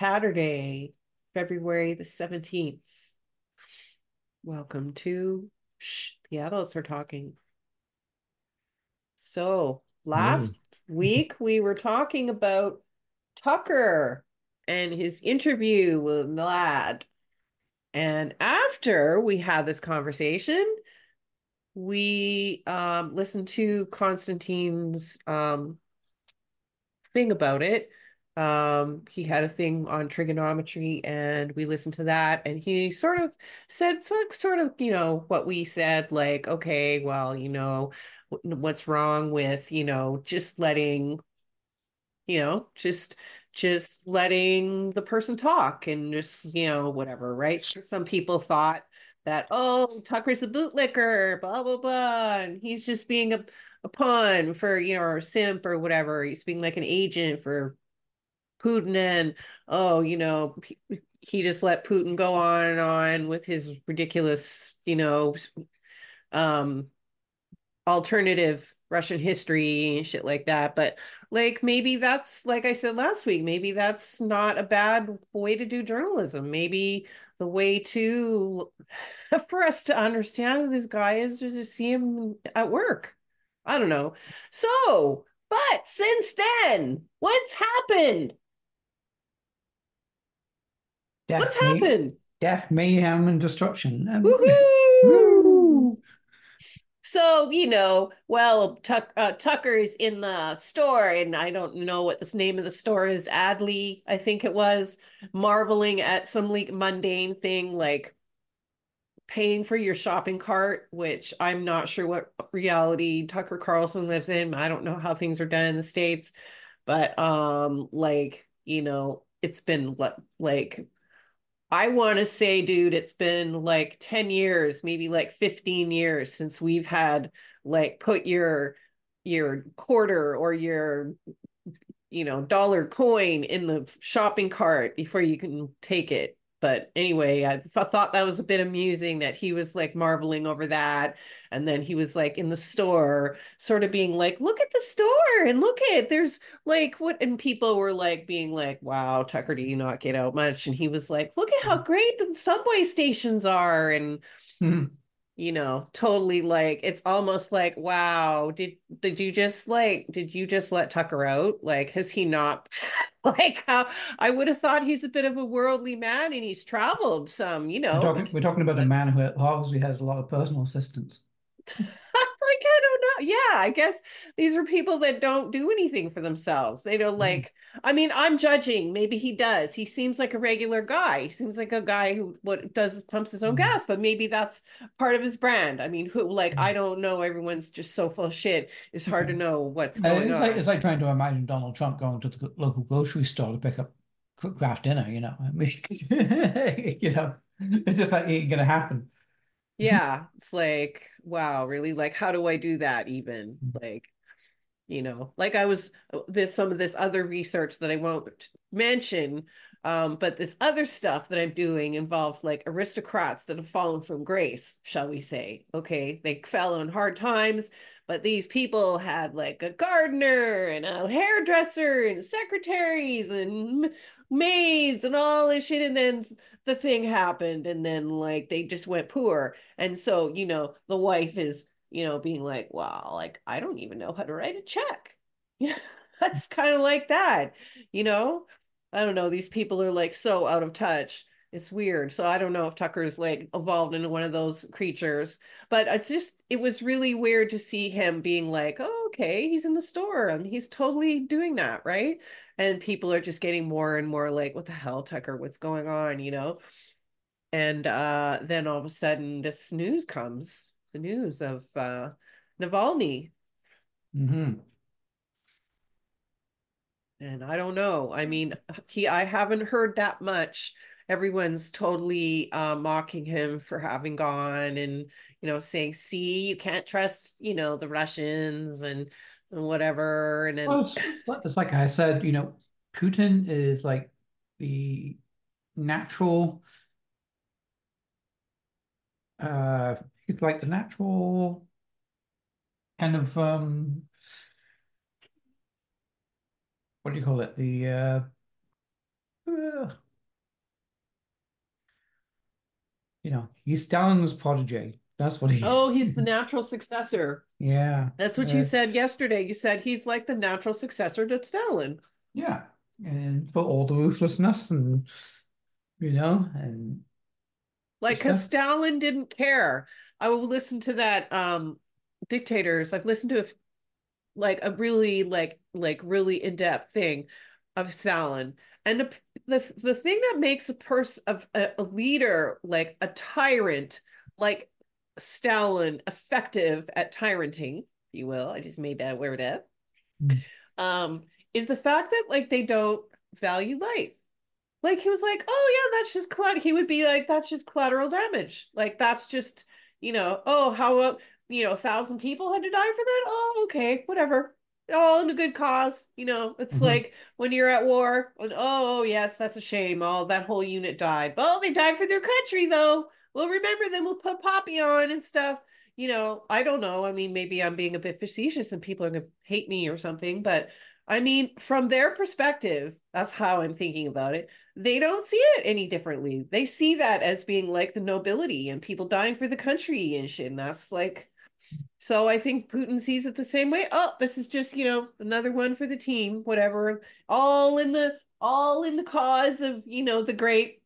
is Catterday, February the 17th. Welcome to Shh, the adults are talking. So, last week we were talking about Tucker and his interview with Vlad. And after we had this conversation, we um, listened to Konstantin's um, thing about it. Um, he had a thing on Triggernometry, and we listened to that, and he sort of said some sort of, you know, what we said, like, okay, well, you know, what's wrong with, you know, just letting, you know, just just letting the person talk and just, you know, whatever, right? Some people thought that, oh, Tucker's a bootlicker, blah, blah, blah. And he's just being a, a pawn for, you know, or simp or whatever. He's being like an agent for Putin. And, oh, you know, he, just let Putin go on and on with his ridiculous, you know, um, alternative Russian history and shit like that. But like maybe that's like I said last week, maybe that's not a bad way to do journalism. Maybe the way to for us to understand who this guy is to see him at work. I don't know. So, but since then, what's happened? Death, what's may- happened? Death, mayhem, and destruction. Um, Woohoo! So, you know, well, Tuck, uh, Tucker is in the store, and I don't know what this name of the store is. Adley, I think it was, marveling at some like mundane thing like paying for your shopping cart, which I'm not sure what reality Tucker Carlson lives in. I don't know how things are done in the States, but um, like, you know, it's been like I want to say, dude, it's been like 10 years, maybe like 15 years since we've had like put your your quarter or your you know dollar coin in the shopping cart before you can take it but anyway, I thought that was a bit amusing that he was like marveling over that. And then he was like in the store, sort of being like, look at the store and look at there's like what and people were like being like, wow, Tucker, do you not get out much? And he was like, look at how great the subway stations are. And mm-hmm you know totally like it's almost like wow did did you just like did you just let tucker out? Like has he not like how i would have thought he's a bit of a worldly man and he's traveled some you know we're talking, we're talking about a man who obviously has a lot of personal assistants I don't know. Yeah, I guess these are people that don't do anything for themselves. They don't like. Mm. I mean, I'm judging. Maybe he does. He seems like a regular guy. He seems like a guy who what does is pumps his own mm. gas. But maybe that's part of his brand. I mean, who like mm. I don't know. Everyone's just so full of shit. It's hard to know what's going it's on. Like, it's like trying to imagine Donald Trump going to the local grocery store to pick up Kraft Dinner. You know, I mean, you know, it's just like ain't gonna happen yeah it's like wow really? Like how do i do that even? Mm. like you know like i was uh, there's some of this other research that i won't mention um, but this other stuff that i'm doing involves like aristocrats that have fallen from grace shall we say okay? They fell on hard times but these people had like a gardener and a hairdresser and secretaries and maids and all this shit and then the thing happened and then like they just went poor. And so you know the wife is you know being like wow like i don't even know how to write a check. Yeah that's kind of like that you know? I don't know these people are like so out of touch it's weird. So i don't know if tucker's like evolved into one of those creatures but it's just it was really weird to see him being like oh, okay he's in the store and he's totally doing that right? And people are just getting more and more like what the hell tucker? What's going on? you know? And uh then all of a sudden this news comes the news of uh navalny. Mm-hmm. and i don't know. I mean he i haven't heard that much everyone's totally uh, mocking him for having gone and you know saying see you can't trust you know the russians and, and whatever and then well, it's, it's like i said you know putin is like the natural uh he's like the natural kind of um what do you call it? The uh uh, you know, he's Stalin's protege. That's what he Oh, is. he's the natural successor. Yeah. That's what uh, you said yesterday. You said he's like the natural successor to Stalin. Yeah. And for all the ruthlessness and you know, and Like, because. Stalin didn't care. I will listen to that um dictators. I've listened to a, like a really like like really in-depth thing of Stalin. And the the, the thing that makes a person of a, a leader like a tyrant like Stalin effective at tyranting, if you will. I just made that word up. Mm. Um, is the fact that like they don't value life. Like he was like, oh yeah, that's just collateral. He would be like, that's just collateral damage. Like that's just, you know, oh how uh, you know, a thousand people had to die for that. Oh okay, whatever. All in a good cause. You know, it's Mhm. like when you're at war. And, oh yes, that's a shame. All that whole unit died. Well, they died for their country though. We'll remember them. We'll put Poppy on and stuff. You know, I don't know. I mean, maybe I'm being a bit facetious and people are gonna hate me or something, but I mean, from their perspective, that's how I'm thinking about it. They don't see it any differently. They see that as being like the nobility and people dying for the country and shit. And that's like, so I think Putin sees it the same way. Oh, this is just, you know, another one for the team, whatever. All in the all in the cause of, you know, the great,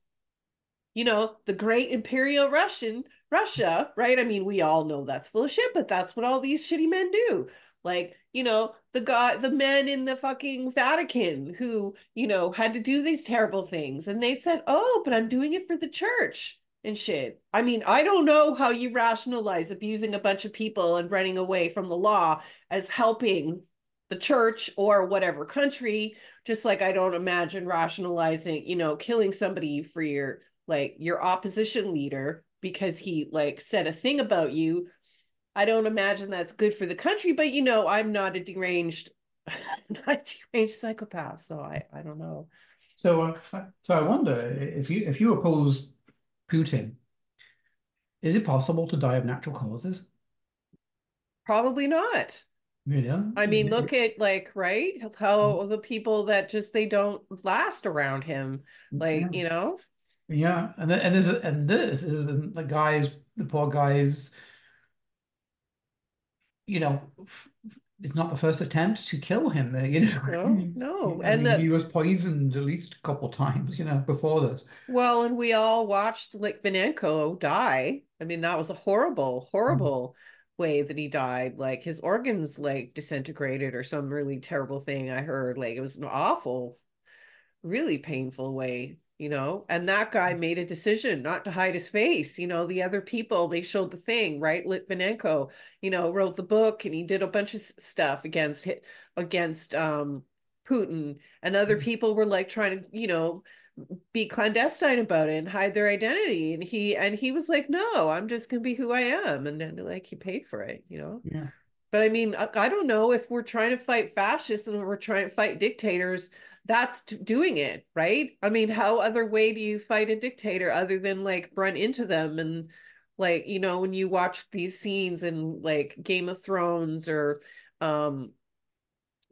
you know, the great imperial Russian Russia, right? I mean, we all know that's full of shit, but that's what all these shitty men do. Like, you know, the guy, the men in the fucking Vatican who, you know, had to do these terrible things. And they said, oh, but I'm doing it for the church and shit. I mean, I don't know how you rationalize abusing a bunch of people and running away from the law as helping the church or whatever country. Just like I don't imagine rationalizing, you know, killing somebody for your like your opposition leader because he like said a thing about you I don't imagine that's good for the country, but you know, I'm not a deranged, not a deranged psychopath, so I, I don't know. So, uh, so I wonder if you if you oppose Putin, is it possible to die of natural causes? Probably not. You know, I mean, look at like, right, how the people that just they don't last around him, like, yeah, you know, yeah, and th- and this and this is the guys, the poor guys. You know, f- it's not the first attempt to kill him. uh, You know, no, no, I and mean, he was poisoned at least a couple times. You know, before this. well, and we all watched like Vinenko die. I mean, that was a horrible, horrible way that he died. Like his organs like disintegrated or some really terrible thing I heard. Like it was an awful, really painful way, you know. And that guy made a decision not to hide his face. You know, the other people they showed the thing, right? Litvinenko, you know, wrote the book and he did a bunch of stuff against against um Putin, and other people were like trying to, you know, be clandestine about it and hide their identity. And he and he was like, no, I'm just gonna be who I am. And then like he paid for it, you know. Yeah. But I mean, I, I don't know if we're trying to fight fascists and we're trying to fight dictators, that's doing it, right? I mean, how other way do you fight a dictator other than like run into them and like, you know, when you watch these scenes in like Game of Thrones or um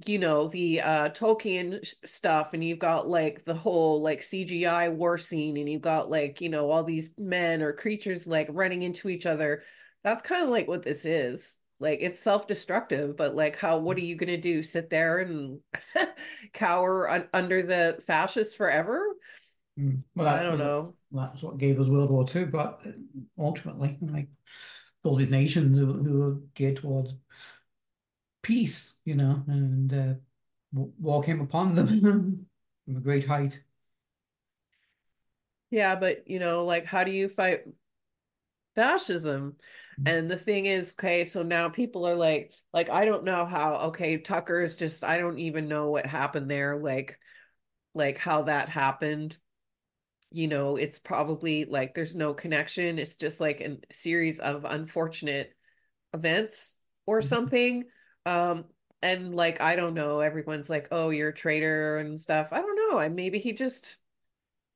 you know the uh Tolkien stuff and you've got like the whole like CGI war scene and you've got like you know all these men or creatures like running into each other that's kind of like what this is like it's self-destructive but like how what are you going to do sit there and cower un- under the fascists forever Mm. Well, that, I don't know that's what gave us World War II, but ultimately, like all these nations who, who are geared towards peace, you know, and uh, war came upon them from a great height. yeah but you know like how do you fight fascism and the thing is okay so now people are like like i don't know how okay tucker is just i don't even know what happened there like like how that happened. You know it's probably like there's no connection. It's just like a series of unfortunate events or something. Um and like i don't know everyone's like oh you're a traitor and stuff. I don't know. I maybe he just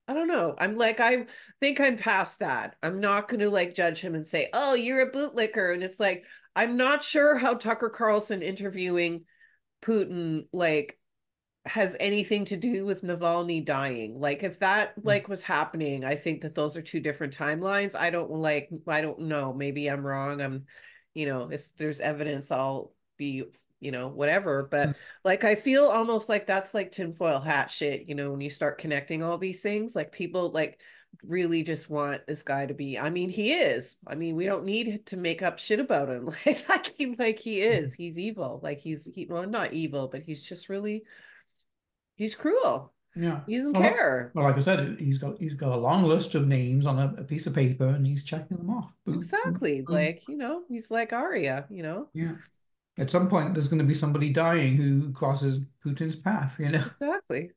I don't know. I'm like, I think I'm past that. I'm not going to like judge him and say, oh, you're a bootlicker. And it's like, I'm not sure how Tucker Carlson interviewing Putin, like, has anything to do with Navalny dying. Like if that Hmm. like was happening, I think that those are two different timelines. I don't like I don't know. Maybe I'm wrong. I'm you know, if there's evidence, I'll be, you know, whatever. But Hmm. like I feel almost like that's like tinfoil hat shit, you know, when you start connecting all these things, like people like really just want this guy to be i mean he is i mean we don't need to make up shit about him like like he, like he is he's evil like he's he, well not evil but he's just really he's cruel Yeah. he doesn't Well, care Well, like I said, he's got he's got a long list of names on a, a piece of paper, and he's checking them off. Boom, boom, exactly boom. like you know he's like Arya you know Yeah. At some point, there's going to be somebody dying who crosses Putin's path. You know. exactly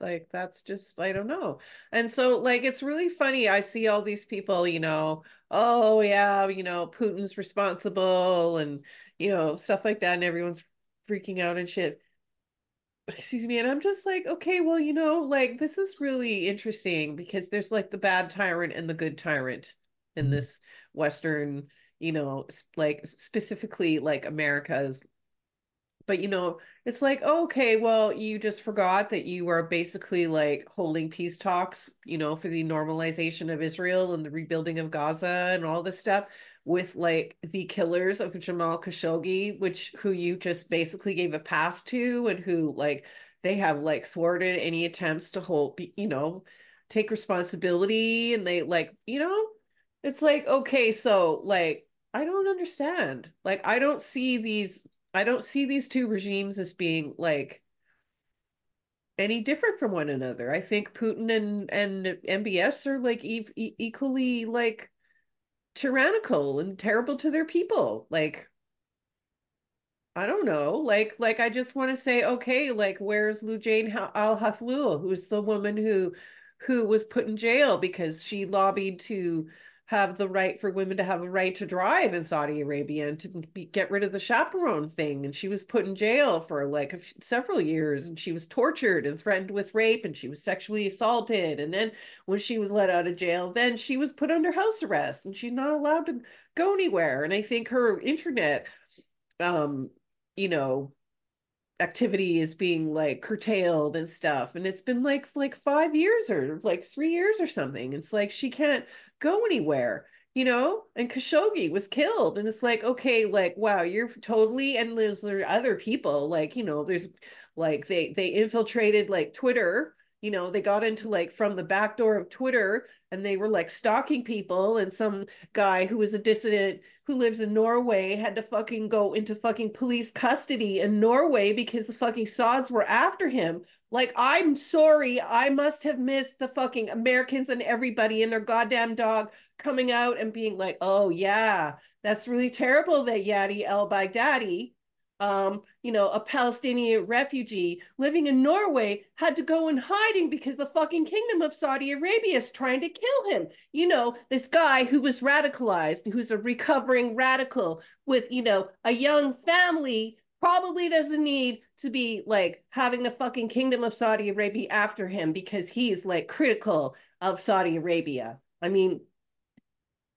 like that's just i don't know and so like it's really funny i see all these people you know oh yeah you know putin's responsible and you know stuff like that and everyone's freaking out and shit excuse me and i'm just like okay well you know like this is really interesting because there's like the bad tyrant and the good tyrant in Mhm. this western you know like specifically like america's but you know it's like okay well you just forgot that you are basically like holding peace talks you know for the normalization of israel and the rebuilding of gaza and all this stuff with like the killers of jamal khashoggi which who you just basically gave a pass to and who like they have like thwarted any attempts to hold you know take responsibility and they like you know it's like okay so like i don't understand like i don't see these I don't see these two regimes as being like any different from one another. I think Putin and and MBS are like e equally like tyrannical and terrible to their people. Like I don't know. Like like I just want to say okay, like where's Lujain Al Hathloul, who's the woman who who was put in jail because she lobbied to have the right for women to have the right to drive in Saudi Arabia and to be, get rid of the chaperone thing. And she was put in jail for like several years and she was tortured and threatened with rape and she was sexually assaulted. And then when she was let out of jail, then she was put under house arrest and she's not allowed to go anywhere. And I think her internet, um, you know, activity is being like curtailed and stuff and it's been like like five years or like three years or something it's like she can't go anywhere you know and khashoggi was killed and it's like okay like wow you're totally and there's there other people like you know there's like they they infiltrated like twitter you know they got into like from the back door of twitter and they were like stalking people and some guy who was a dissident who lives in Norway had to fucking go into fucking police custody in Norway because the fucking sods were after him. Like, I'm sorry, I must have missed the fucking Americans and everybody and their goddamn dog coming out and being like, oh yeah, that's really terrible that Iyad El Baghdadi um, you know, a Palestinian refugee living in Norway had to go in hiding because the fucking kingdom of Saudi Arabia is trying to kill him. You know, this guy who was radicalized, who's a recovering radical with, you know, a young family probably doesn't need to be like having the fucking kingdom of Saudi Arabia after him because he's like critical of Saudi Arabia. I mean,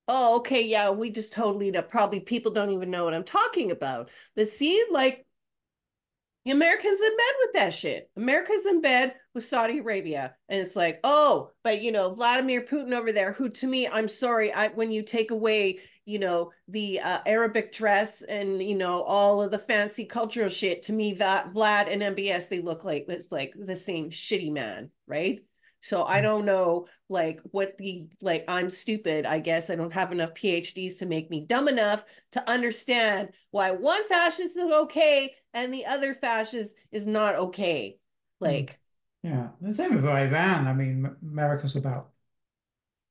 oh, okay, yeah, we just totally know. Probably people don't even know what I'm talking about. But see, like, the Americans in bed with that shit. America's in bed with Saudi Arabia. And it's like, oh, but you know, Vladimir Putin over there, who to me, I'm sorry, I when you take away, you know, the uh, Arabic dress and you know, all of the fancy cultural shit, to me, that Vlad and MBS, they look like it's like the same shitty man, right? So I don't know like what the like I'm stupid. I guess I don't have enough PhDs to make me dumb enough to understand why one fascist is okay and the other fascist is not okay. Like Yeah, the same with Iran. I mean, America's about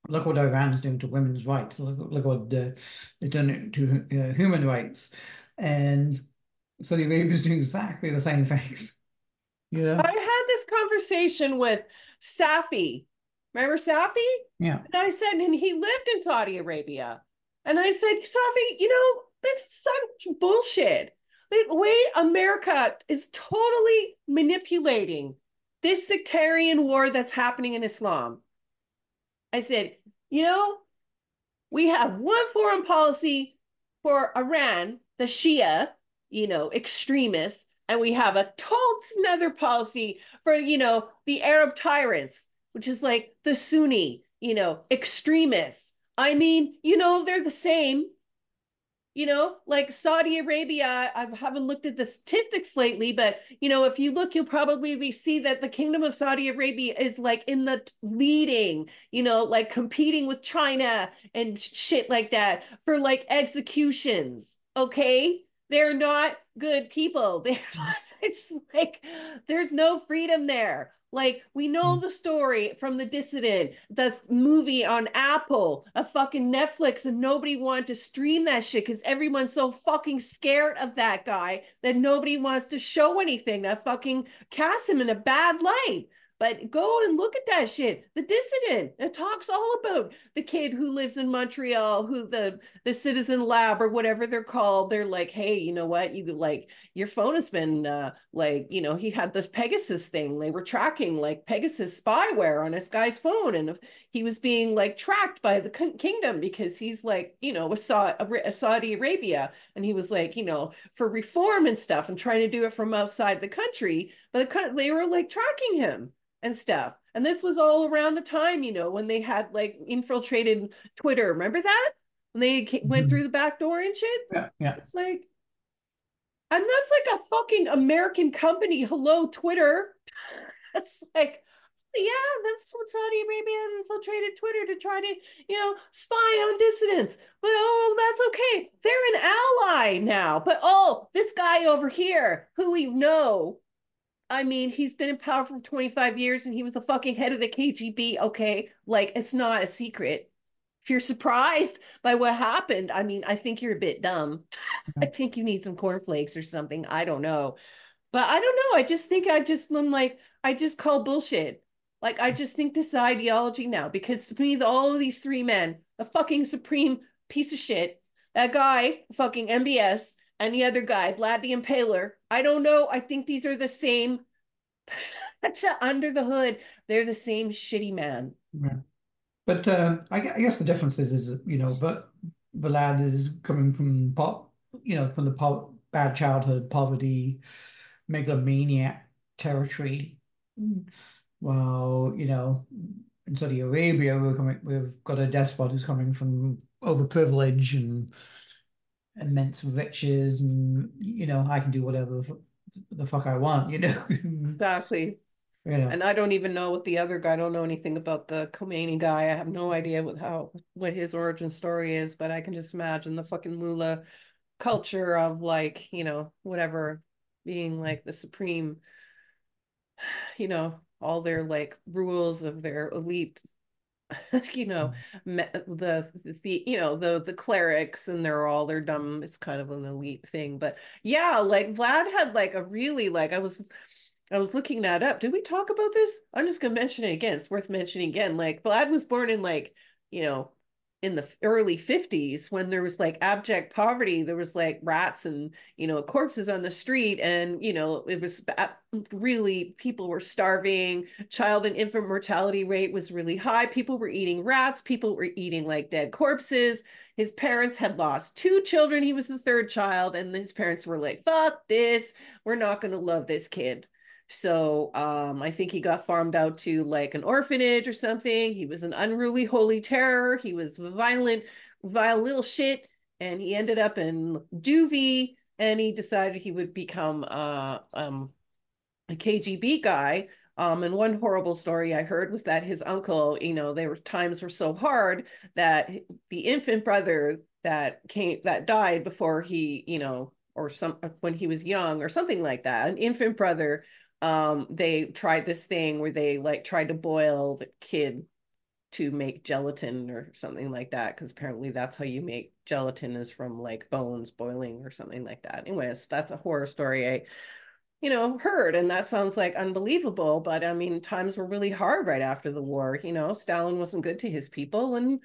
look what Iran's doing to women's rights. Look, look what uh, they've done to uh, human rights, and Saudi Arabia is doing exactly the same things. You know? I had this conversation with Safi. Remember Safi? Yeah. And I said, and he lived in Saudi Arabia. And I said, Safi, you know, this is such bullshit. The way America is totally manipulating this sectarian war that's happening in Islam. I said, you know, we have one foreign policy for Iran, the Shia, you know, extremists, and we have a total another policy for you know the Arab tyrants, which is like the Sunni, you know, extremists. I mean, you know, they're the same. You know, like Saudi Arabia, I haven't looked at the statistics lately, but you know, if you look, you'll probably see that the Kingdom of Saudi Arabia is like in the leading, you know, like competing with China and shit like that for like executions. Okay they're not good people. They're not, it's like there's no freedom there. Like we know mm. the story from the dissident, the movie on Apple, a fucking Netflix, and nobody wanted to stream that shit because everyone's so fucking scared of that guy that nobody wants to show anything that fucking cast him in a bad light. But go and look at that shit. The dissident. It talks all about the kid who lives in Montreal, who the the citizen lab or whatever they're called. They're like, hey, you know what? You like your phone has been uh, like, you know, he had this Pegasus thing. They were tracking like Pegasus spyware on this guy's phone, and if he was being like tracked by the kingdom because he's like, you know, was Sa- Saudi Arabia, and he was like, you know, for reform and stuff, and trying to do it from outside the country. But the, they were like tracking him and stuff. And this was all around the time, you know, when they had like infiltrated Twitter. Remember that? When they came, mm-hmm. went through the back door and shit? Yeah. Yeah. It's like, and that's like a fucking American company. Hello, Twitter. It's like, yeah, that's what Saudi Arabia infiltrated Twitter to try to, you know, spy on dissidents. But oh, that's okay. They're an ally now. But oh, this guy over here, who we know I mean, he's been in power for 25 years and he was the fucking head of the KGB. Okay. Like, it's not a secret. If you're surprised by what happened, I mean, I think you're a bit dumb. I think you need some cornflakes or something. I don't know. But I don't know. I just think I just, I'm like, I just call bullshit. Like, I just think this ideology now because to me, all of these three men, a fucking supreme piece of shit, that guy, fucking MBS, the other guy, Vlad the Impaler. I don't know. I think these are the same. That's under the hood. They're the same shitty man. Yeah. But uh, I, guess the difference is, is you know, but Vlad is coming from pop, you know, from the po- bad childhood, poverty, megalomaniac territory. Well, you know, in Saudi Arabia, we're coming, we've got a despot who's coming from overprivilege and immense riches and you know I can do whatever the fuck I want you know? Exactly. You know. and I don't even know what the other guy I don't know anything about the Khomeini guy. I have no idea what how what his origin story is but I can just imagine the fucking mullah culture of like you know whatever being like the supreme you know all their like rules of their elite you know mm-hmm. the, the you know the the clerics and they're all they're dumb it's kind of an elite thing but yeah like vlad had like a really like i was i was looking that up. Did we talk about this? I'm just gonna mention it again. It's worth mentioning again. Like vlad was born in like you know in the early 50s when there was like abject poverty there was like rats and you know corpses on the street and you know it was really people were starving child and infant mortality rate was really high people were eating rats people were eating like dead corpses. His parents had lost two children he was the third child and his parents were like fuck this we're not going to love this kid so um, I think he got farmed out to like an orphanage or something. He was an unruly holy terror. He was violent, vile little shit. And he ended up in juvie and he decided he would become uh, um, a KGB guy. Um, and one horrible story I heard was that his uncle, you know, there were times were so hard that the infant brother that came that died before he, you know, or some when he was young or something like that, an infant brother um, they tried this thing where they like tried to boil the kid to make gelatin or something like that because apparently that's how you make gelatin is from like bones boiling or something like that. Anyways that's a horror story i you know heard and that sounds like unbelievable but i mean times were really hard right after the war you know? Stalin wasn't good to his people and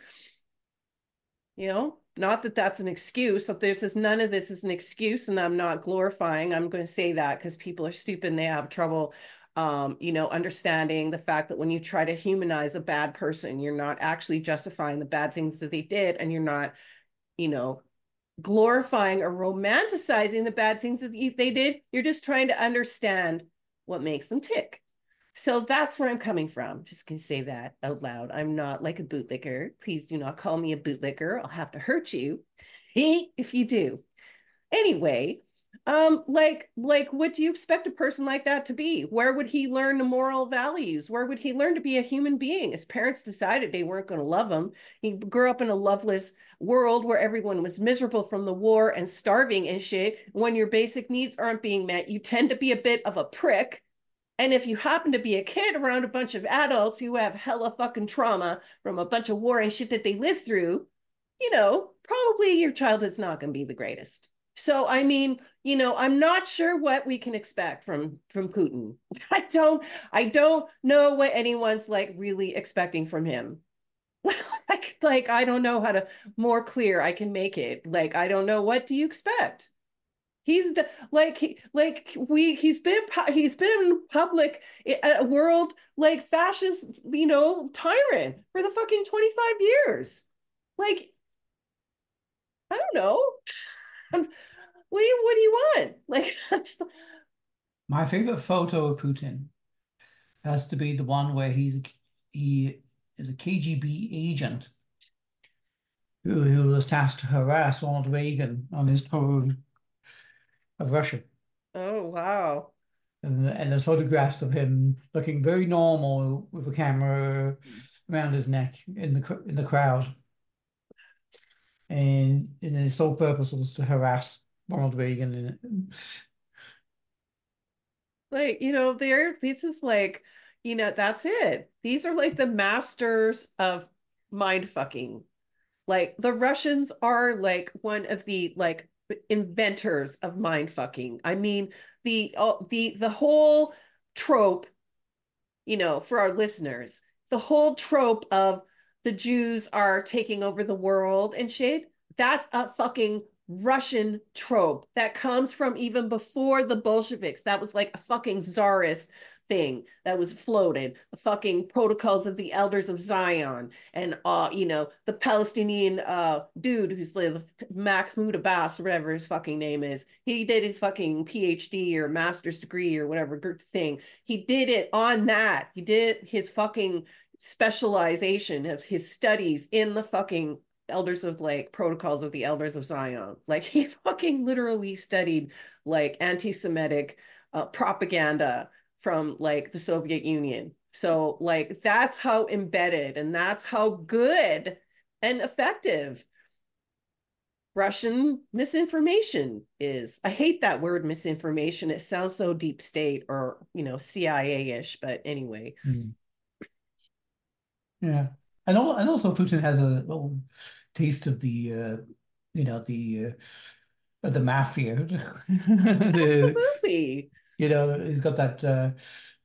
you know not that that's an excuse that this is none of this is an excuse and i'm not glorifying i'm going to say that because people are stupid and they have trouble um, you know understanding the fact that when you try to humanize a bad person you're not actually justifying the bad things that they did and you're not you know glorifying or romanticizing the bad things that they did. You're just trying to understand what makes them tick. So that's where I'm coming from. Just gonna say that out loud. I'm not like a bootlicker. Please do not call me a bootlicker. I'll have to hurt you if you do. Anyway, um, like, like, what do you expect a person like that to be? Where would he learn the moral values? Where would he learn to be a human being? His parents decided they weren't going to love him. He grew up in a loveless world where everyone was miserable from the war and starving and shit. When your basic needs aren't being met, you tend to be a bit of a prick and if you happen to be a kid around a bunch of adults who have hella fucking trauma from a bunch of war and shit that they lived through, you know, probably your childhood's not going to be the greatest. So I mean, you know, I'm not sure what we can expect from from Putin. I don't I don't know what anyone's like really expecting from him. like like I don't know how to more clear I can make it. Like I don't know what do you expect? He's like like we he's been he's been in public eh, a world like fascist you know tyrant for the fucking 25 years. Like I don't know. what do you what do you want? Like just... my favorite photo of Putin has to be the one where he's he is a KGB agent who, who was tasked to harass Ronald Reagan on his tour of Russia. Oh, wow. And, and there's photographs of him looking very normal with a camera around his neck in the in the crowd. And, and his sole purpose was to harass Ronald Reagan. Like, you know, there, this is like, you know, that's it. These are like the masters of mind fucking. Like the Russians are like one of the like inventors of mind fucking. I mean, the uh, the the whole trope, you know, for our listeners, the whole trope of the Jews are taking over the world and shit. That's a fucking Russian trope that comes from even before the Bolsheviks. That was like a fucking czarist thing that was floated, the fucking protocols of the elders of Zion, and uh, you know, the Palestinian uh dude who's like the Mahmoud Abbas, whatever his fucking name is. He did his fucking PhD or master's degree or whatever thing. He did it on that. He did his fucking specialization of his studies in the fucking elders of like protocols of the elders of Zion. Like he fucking literally studied like anti-Semitic uh, propaganda from like the Soviet Union. So like that's how embedded and that's how good and effective Russian misinformation is. I hate that word misinformation. It sounds so deep state or, you know, CIA-ish, but anyway. Mm. Yeah. And, all, and also Putin has a little taste of the, uh, you know, the, uh, the mafia. the, Absolutely you know, he's got that. Uh,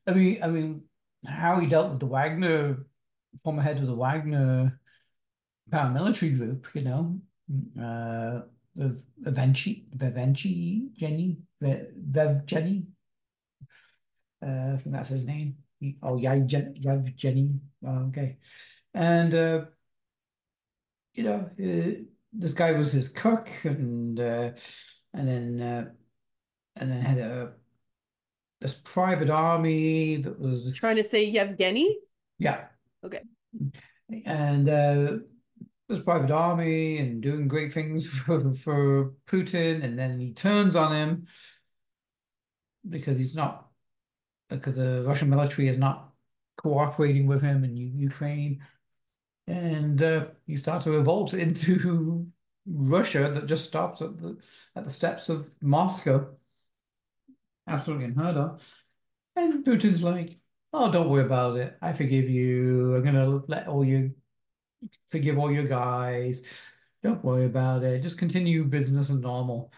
I mean, I mean, how he dealt with the Wagner, former head of the Wagner paramilitary group, you know, uh, the Evenchi, Vivenci, Jenny, Vev Jenny. Uh, I think that's his name. Oh, Yev Jenny. Oh, okay, and uh, you know, uh, this guy was his cook, and uh, and then uh, and then had a this private army that was trying to say Yevgeny. Yeah. Okay. And uh, this private army and doing great things for, for Putin, and then he turns on him because he's not because the Russian military is not cooperating with him in Ukraine, and uh, he starts a revolt into Russia that just stops at the at the steps of Moscow absolutely unheard of. And Putin's like, oh, don't worry about it. I forgive you. I'm gonna let all you forgive all your guys. Don't worry about it. Just continue business as normal.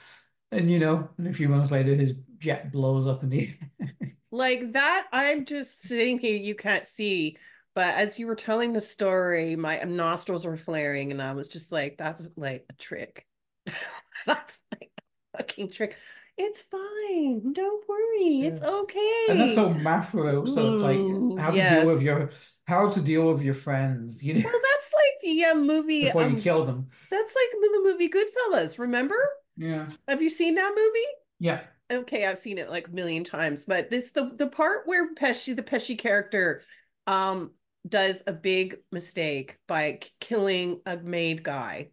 And you know, and a few months later, his jet blows up in the like that. I'm just here. You can't see, but as you were telling the story, my nostrils were flaring, and I was just like, "That's like a trick. That's like a fucking trick. It's fine. Don't worry. It's okay. And that's so Mafro, so it's like how to deal with your how to deal with your friends, you know, Well, that's like the uh, movie. before you Um, kill them. that's like the movie Goodfellas. Remember? Yeah. Have you seen that movie? Yeah. okay, I've seen it like a million times, but this the the part where Pesci, the Pesci character, um, does a big mistake by k- killing a maid guy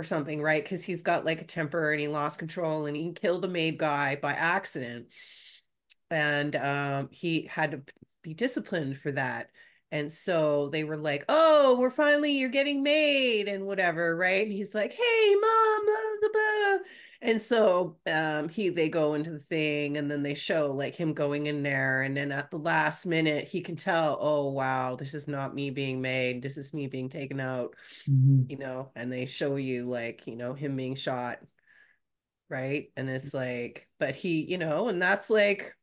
or something, right? Because he's got like a temper and he lost control and he killed a maid guy by accident, and um, he had to be disciplined for that. And so they were like, "Oh, we're finally you're getting made and whatever, right?" And he's like, "Hey, mom, blah, blah, blah. And so um he they go into the thing and then they show like him going in there and then at the last minute he can tell, "Oh, wow, this is not me being made. This is me being taken out." Mhm. You know, and they show you like, you know, him being shot, right? And it's like, but he, you know, and that's like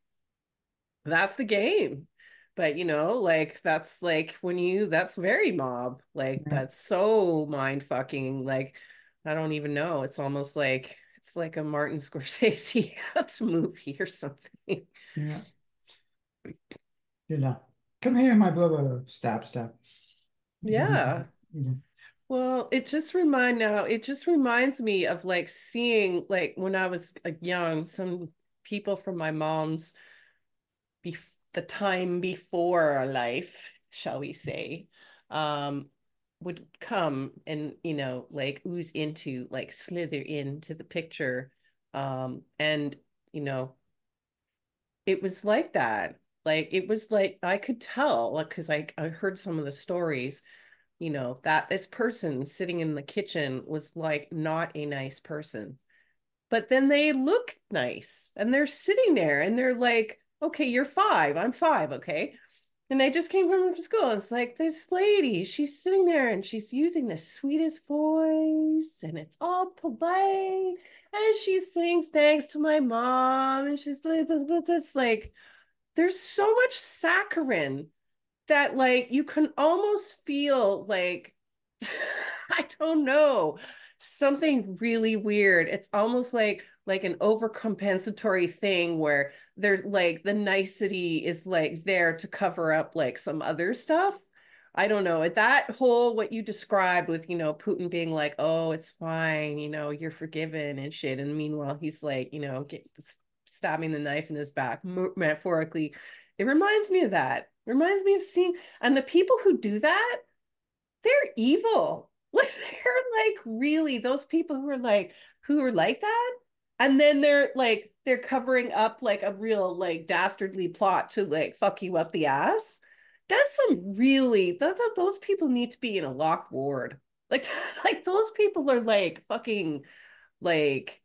that's the game. But you know, like that's like when you that's very mob. Like Yeah. that's so mind fucking. Like I don't even know. It's almost like it's like a Martin Scorsese movie or something. Yeah. You know. Come here, my brother. Stab, stab. Yeah. Know. Well, it just remind now, it just reminds me of like seeing like when I was young, some people from my mom's bef the time before our life, shall we say, um, would come and you know like ooze into like slither into the picture, um, and you know it was like that. Like it was like I could tell, like because I I heard some of the stories, you know, that this person sitting in the kitchen was like not a nice person but then they look nice and they're sitting there and they're like, okay, you're five. I'm five. Okay. And I just came home from school. It's like this lady, she's sitting there and she's using the sweetest voice and it's all polite. And she's saying thanks to my mom. And she's blah, blah, blah. It's like there's so much saccharin that like you can almost feel like I don't know something really weird. It's almost like like an overcompensatory thing where there's like the nicety is like there to cover up like some other stuff. I don't know. That whole what you described with, you know, Putin being like, "Oh, it's fine, you know, you're forgiven and shit." And meanwhile, he's like, you know, get, stabbing the knife in his back metaphorically. It reminds me of that. It reminds me of seeing and the people who do that they're evil. Like they're like really those people who are like who are like that. And then they're like they're covering up like a real like dastardly plot to like fuck you up the ass. That's some really th- th- those people need to be in a locked ward. Like like those people are like fucking like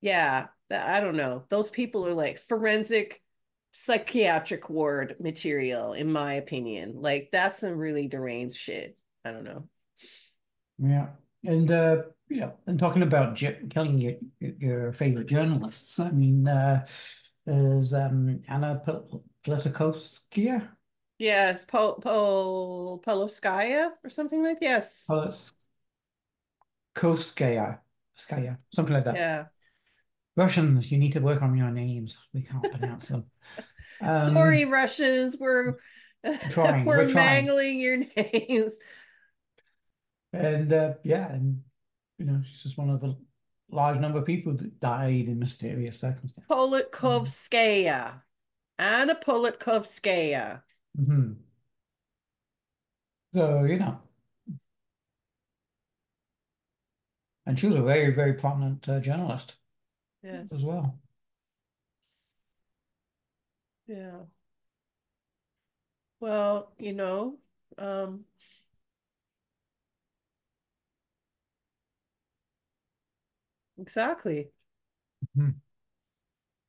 yeah, I don't know. Those people are like forensic psychiatric ward material in my opinion. Like that's some really deranged shit. I don't know. Yeah. And uh, you know, and talking about j killing your your favorite journalists, I mean, uh, there's um Anna Pol Politkovskaya, Yes, Pol Pol Polovskaya or something like yes. Politkovskaya, Skaya, something like that. Yeah. Russians, you need to work on your names. We can't pronounce them. Um, Sorry, Russians, we're trying, we're, we're trying. mangling your names. And uh, yeah, and you know, she's just one of a large number of people that died in mysterious circumstances. Politkovskaya. Anna Politkovskaya. hmm So, you know, and she was a very, very prominent uh, journalist Yes. as well. Yeah. Well, you know, um, exactly. Mhm.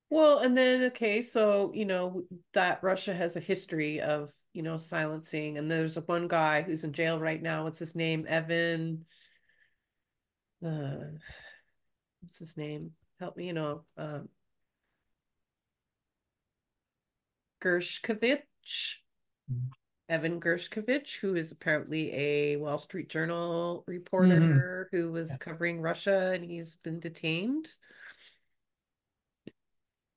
Well, and then okay, so you know that Russia has a history of you know silencing, and there's a one guy who's in jail right now. What's his name? Evan. Uh, what's his name? Help me, you know, um, Gershkovich. Evan Gershkovich, who is apparently a Wall Street Journal reporter mm-hmm. who was yeah. covering Russia and he's been detained.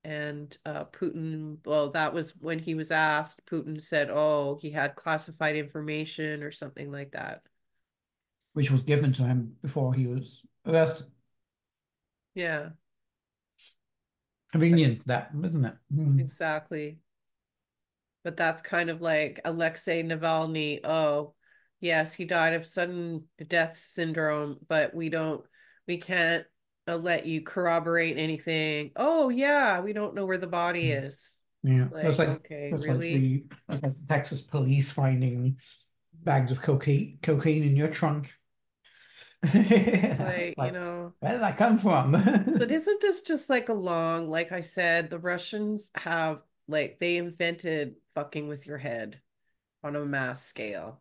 And uh, Putin, well, that was when he was asked, Putin said, oh, he had classified information or something like that. Which was given to him before he was arrested. Yeah. Convenient, that, isn't it? Mm. Exactly but that's kind of like Alexei Navalny. Oh, yes, he died of sudden death syndrome, but we don't, we can't uh, let you corroborate anything. Oh, yeah, we don't know where the body mm. is. Yeah, like, that's like okay, that's really. Like the, like Texas police finding bags of cocaine cocaine in your trunk. like, like, you know, where did that come from? but isn't this just like a long, like I said, the Russians have like they invented fucking with your head on a mass scale.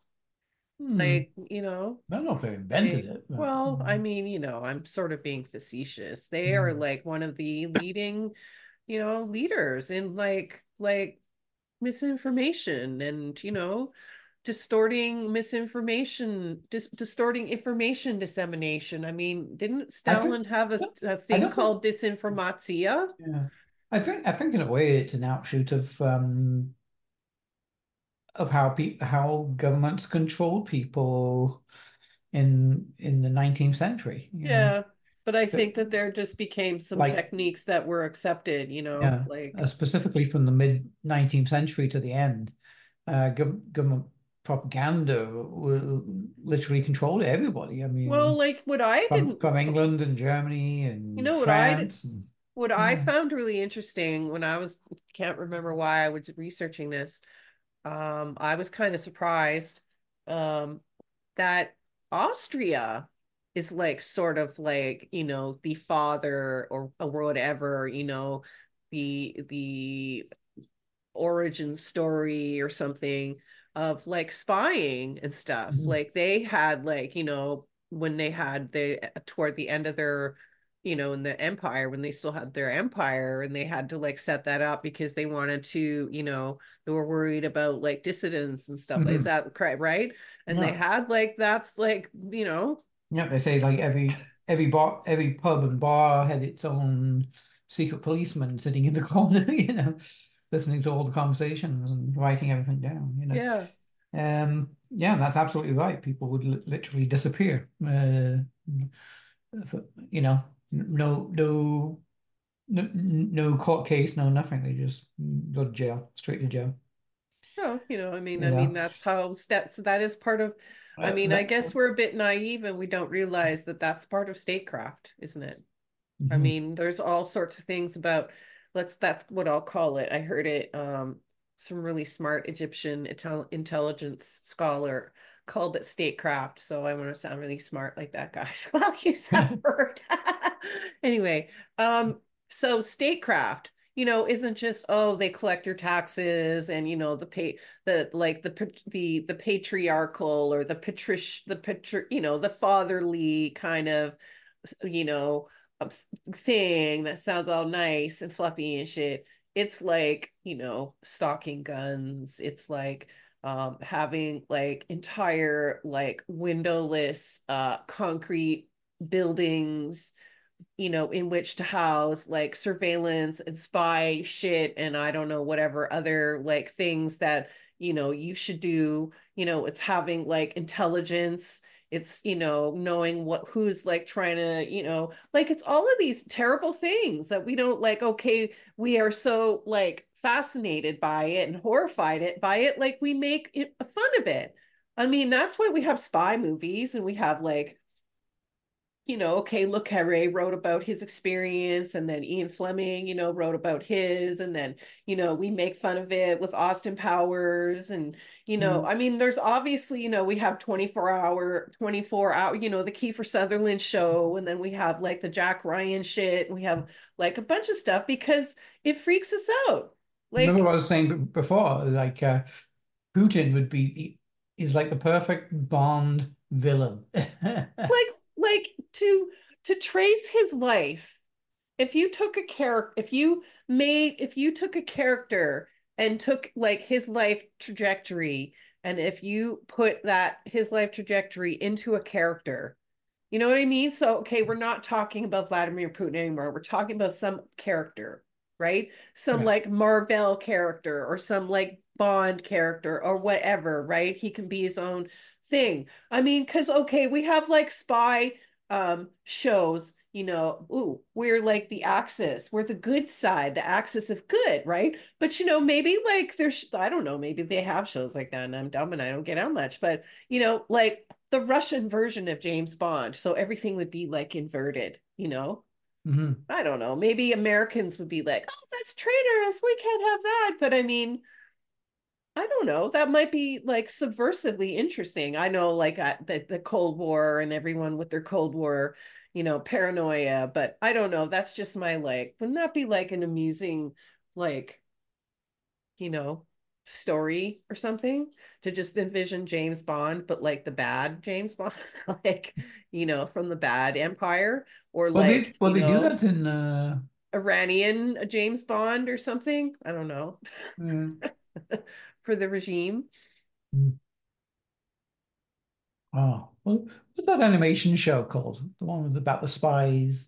Hmm. Like, you know, I don't know if they invented they, it. But... Well. I mean, you know, I'm sort of being facetious. They are hmm. like one of the leading, you know, leaders in like like misinformation and, you know, distorting misinformation, dis- distorting information dissemination. I mean, didn't Stalin think, have a, a thing called think... disinformatia? Yeah. I think I think in a way it's an outshoot of um of how people how governments control people in in the 19th century. Yeah. Know? But I think that there just became some like, techniques that were accepted, you know, yeah, like uh, specifically from the mid 19th century to the end, uh, government propaganda literally controlled everybody. I mean, well, like what I from, didn't from England and Germany and you know what France I did, and, what I found really interesting when I was can't remember why I was researching this um, I was kind of surprised um, that Austria is like sort of like you know the father or, or whatever you know the the origin story or something of like spying and stuff mm-hmm. like they had like you know when they had the toward the end of their you know, in the empire when they still had their empire and they had to like set that up because they wanted to, you know, they were worried about like dissidents and stuff. Mm-hmm. Is that correct? Right. And yeah. they had like that's like, you know. Yeah, they say like every every bar every pub and bar had its own secret policeman sitting in the corner, you know, listening to all the conversations and writing everything down, you know. Yeah. Um yeah, that's absolutely right. People would li- literally disappear. Uh, you know, no no no no court case, no nothing. They just go to jail, straight to jail. Oh, you know, I mean, I mean that's how steps. That is part of. I uh, mean, I guess we're a bit naive and we don't realize that that's part of statecraft, isn't it? Mm-hmm. I mean, there's all sorts of things about. Let's. That's what I'll call it. I heard it. Um, some really smart Egyptian intelligence scholar called it statecraft. So I want to sound really smart like that guy. So I'll use that word. anyway, um, so statecraft, you know, isn't just oh they collect your taxes and you know the pay the like the the the patriarchal or the patric the patri you know the fatherly kind of you know thing that sounds all nice and fluffy and shit. It's like you know stocking guns. It's like um, having like entire like windowless uh, concrete buildings you know in which to house like surveillance and spy shit and i don't know whatever other like things that you know you should do. You know it's having like intelligence. It's you know knowing what who's like trying to you know like it's all of these terrible things that we don't like okay we are so like fascinated by it and horrified it by it like we make it fun of it. I mean that's why we have spy movies and we have like you know okay Le Carré wrote about his experience and then Ian Fleming you know wrote about his and then you know we make fun of it with Austin Powers and you know mm. i mean there's obviously you know we have 24 hour 24 hour you know the kiefer sutherland show and then we have like the jack ryan shit and we have like a bunch of stuff because it freaks us out like, Remember what I was saying before? Like uh, Putin would be the is like the perfect Bond villain. like like to to trace his life. If you took a character, if you made, if you took a character and took like his life trajectory And if you put that his life trajectory into a character, you know what I mean? So, okay, we're not talking about Vladimir Putin anymore. We're talking about some character, right? Some Yeah. like Marvel character or some like Bond character or whatever, right? He can be his own thing. I mean, because okay, we have like spy um shows, you know, ooh, we're like the axis, we're the good side, the axis of good, right? But you know, maybe like there's I don't know, maybe they have shows like that, and I'm dumb and I don't get out much, but you know, like the Russian version of James Bond, so everything would be like inverted, you know. hmm I don't know. Maybe Americans would be like, "Oh, that's traitorous. We can't have that." But I mean, I don't know. That might be like subversively interesting. I know, like uh, the the Cold War and everyone with their Cold War, you know, paranoia. But I don't know. That's just my like. Wouldn't that be like an amusing, like, you know, story or something to just envision James Bond, but like the bad James Bond, like, you know, from the bad empire, or Well, they like, well you they do that in uh, Iranian James Bond or something. I don't know uh for the regime. Hmm. oh well, what's that animation show called? The one with about the spies,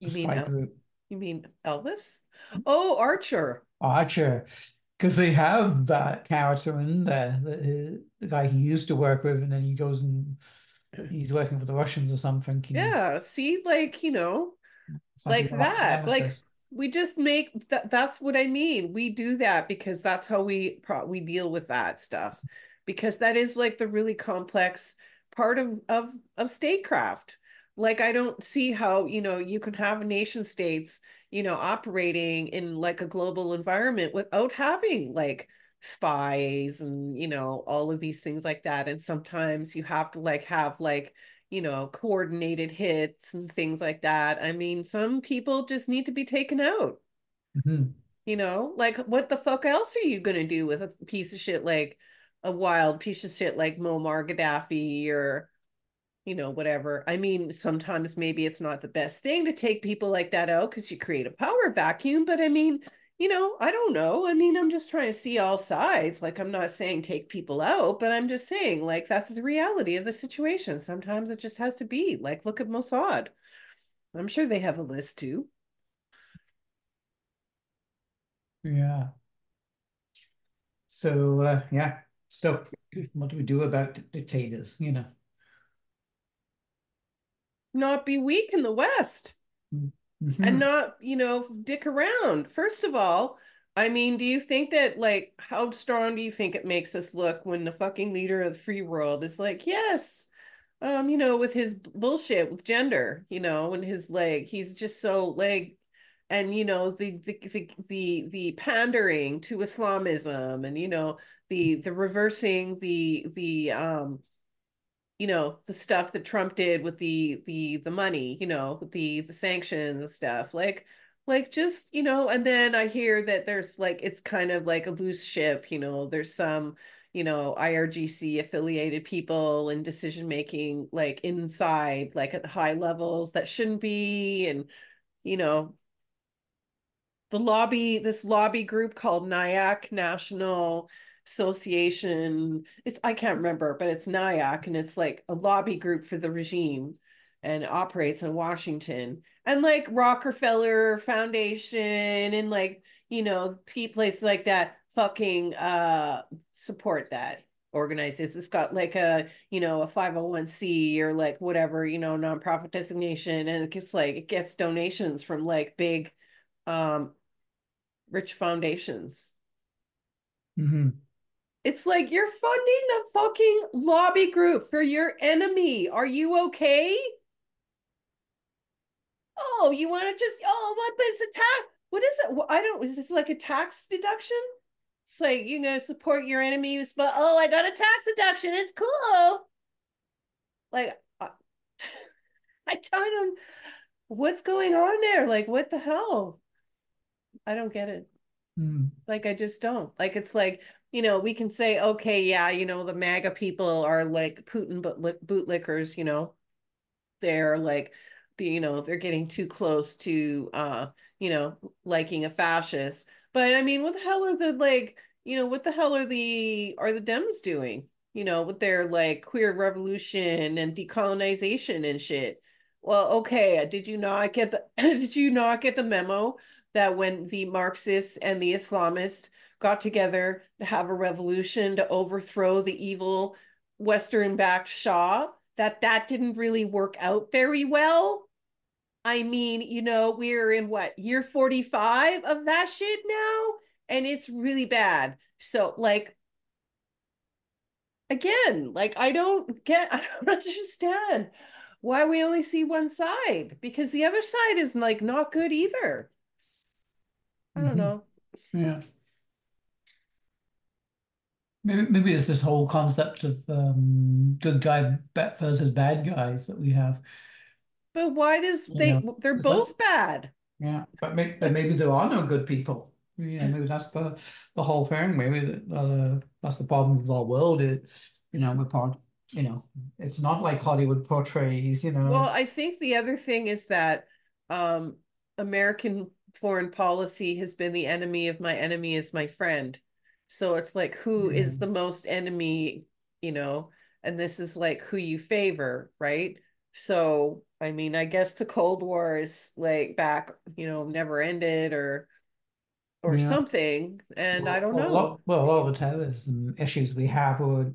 the You mean spy group. you mean Elvis? Oh, Archer. Archer, because they have that character in there, the, the guy he used to work with, and then he goes and he's working for the Russians or something. Yeah, see, like, you know, like that. Like. We just make that that's what I mean. We do that because that's how we pro we deal with that stuff. Because that is like the really complex part of of of statecraft. Like I don't see how, you know, you can have nation states, you know, operating in like a global environment without having like spies and, you know, all of these things like that. And sometimes you have to like have like you know, coordinated hits and things like that. I mean, some people just need to be taken out, Mhm. you know? Like, what the fuck else are you going to do with a piece of shit like a wild piece of shit like Muammar Gaddafi or, you know, whatever? I mean, sometimes maybe it's not the best thing to take people like that out because you create a power vacuum, but I mean, you know, I don't know. I mean, I'm just trying to see all sides. Like, I'm not saying take people out, but I'm just saying, like, that's the reality of the situation. Sometimes it just has to be. Like, look at Mossad. I'm sure they have a list too. Yeah. So uh, yeah. So what do we do about dictators? You know. Not be weak in the West and Mhm. not, you know, dick around. First of all, I mean, do you think that, like, how strong do you think it makes us look when the fucking leader of the free world is like, yes, um, you know, with his bullshit with gender, you know, and his leg, he's just so like, and you know, the the the the, the pandering to Islamism, and you know, the the reversing the the um, you know, the stuff that Trump did with the the the money, you know, the the sanctions and stuff, like. Like just, you know, and then I hear that there's like it's kind of like a loose ship, you know, there's some you know, IRGC affiliated people and decision making like inside, like at high levels that shouldn't be. And, you know, the lobby, this lobby group called NIAC, National Association. It's, I can't remember, but it's NIAC and it's like a lobby group for the regime and operates in Washington. And like Rockefeller Foundation and like, you know, places like that fucking uh support that organizes. It's got like a, you know, a 501c or like whatever, you know, nonprofit designation. And it gets like it gets donations from like big um rich foundations. Mhm. It's like you're funding the fucking lobby group for your enemy. Are you okay? Oh, you want to just oh, what? But it's a tax. What is it? I don't. Is this like a tax deduction? It's like you're gonna support your enemies, but oh, I got a tax deduction. It's cool. Like I, I don't. What's going on there? Like what the hell? I don't get it. Mm. Like I just don't. Like it's like, you know, we can say, okay, yeah, you know, the MAGA people are like Putin but bootlickers, you know. They're like the, you know, they're getting too close to uh, you know, liking a fascist. But I mean, what the hell are the like, you know, what the hell are the are the Dems doing? You know, with their like queer revolution and decolonization and shit. Well, okay, did you not get the did you not get the memo that when the Marxists and the Islamists got together to have a revolution to overthrow the evil Western-backed Shah, that that didn't really work out very well? I mean, you know, we're in what year 45 of that shit now, and it's really bad. So, like, again, like, I don't get, I don't understand why we only see one side because the other side is like not good either. I don't Mhm. know. Yeah. Maybe maybe it's this whole concept of um, good guy versus bad guys that we have. But why does You they, know, they're both bad. yeah, but maybe, but maybe there are no good people. Yeah, maybe that's the the whole thing. Maybe that, uh, that's the problem with our world. It, you know, we're part. You know, it's not like Hollywood portrays. You know. Well, I think the other thing is that um, American foreign policy has been the enemy of my enemy is my friend. So it's like who yeah, is mm-hmm. the most enemy, you know, and this is like who you favor, right? So, I mean, I guess the Cold War is like back, you know, never ended or or yeah. something, and I don't know. well, a lot of the terrorism issues we have were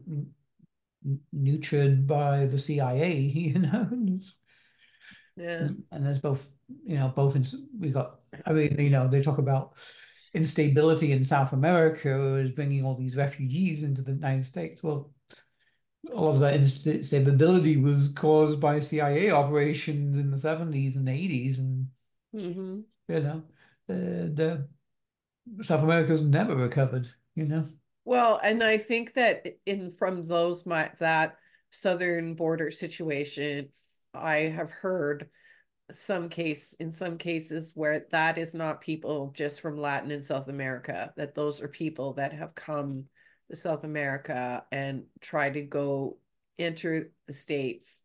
nurtured by the CIA. You know, Yeah. and, and there's both, you know, both in, we got, I mean, you know, they talk about instability in South America is bringing all these refugees into the United States. Well, all of that instability was caused by CIA operations in the 70s and 80s, and hmm you know, the, the South America's never recovered, you know. Well, and I think that in from those my that southern border situation, I have heard some case in some cases where that is not people just from Latin and South America, that those are people that have come to South America and try to go enter the States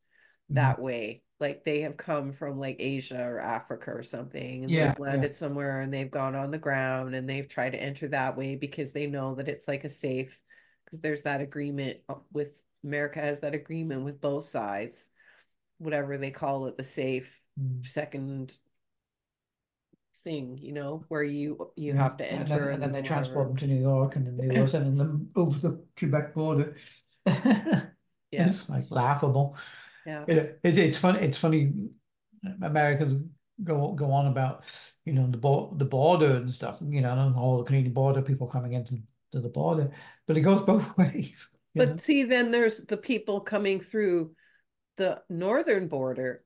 Mhm. that way. Like they have come from like Asia or Africa or something, and Yeah, they've yeah. landed somewhere and they've gone on the ground and they've tried to enter that way because they know that it's like a safe, because there's that agreement uh, with America has that agreement with both sides, whatever they call it, the safe. Second thing, you know, where you you mm-hmm. have to and then enter and then they transport them to New York, and then they were sending them over the Quebec border. Yeah, It's like laughable. yeah. It, it it's funny. It's funny. Americans go go on about you know the bo the border and stuff. You know, and all the Canadian border people coming into to the border, but it goes both ways. But know. see, then there's the people coming through the northern border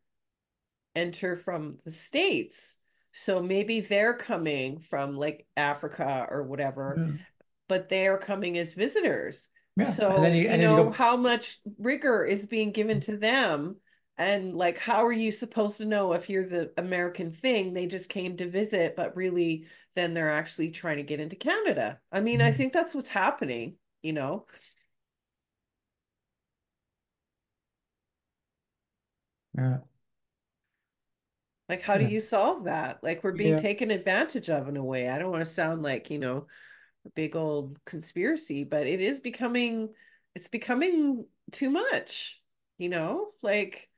enter from the States. So maybe they're coming from like Africa or whatever, Yeah. but they're coming as visitors. Yeah, So, you you then you know, go. how much rigor is being given to them? And like, how are you supposed to know if you're the American thing? They just came to visit, but really, then they're actually trying to get into Canada. I mean, I mm. think that's what's happening, you know? Yeah, Like, how do you solve that? Like, we're being yeah. taken advantage of in a way. I don't want to sound like, you know, a big old conspiracy, but it is becoming, it's becoming too much, you know? Like,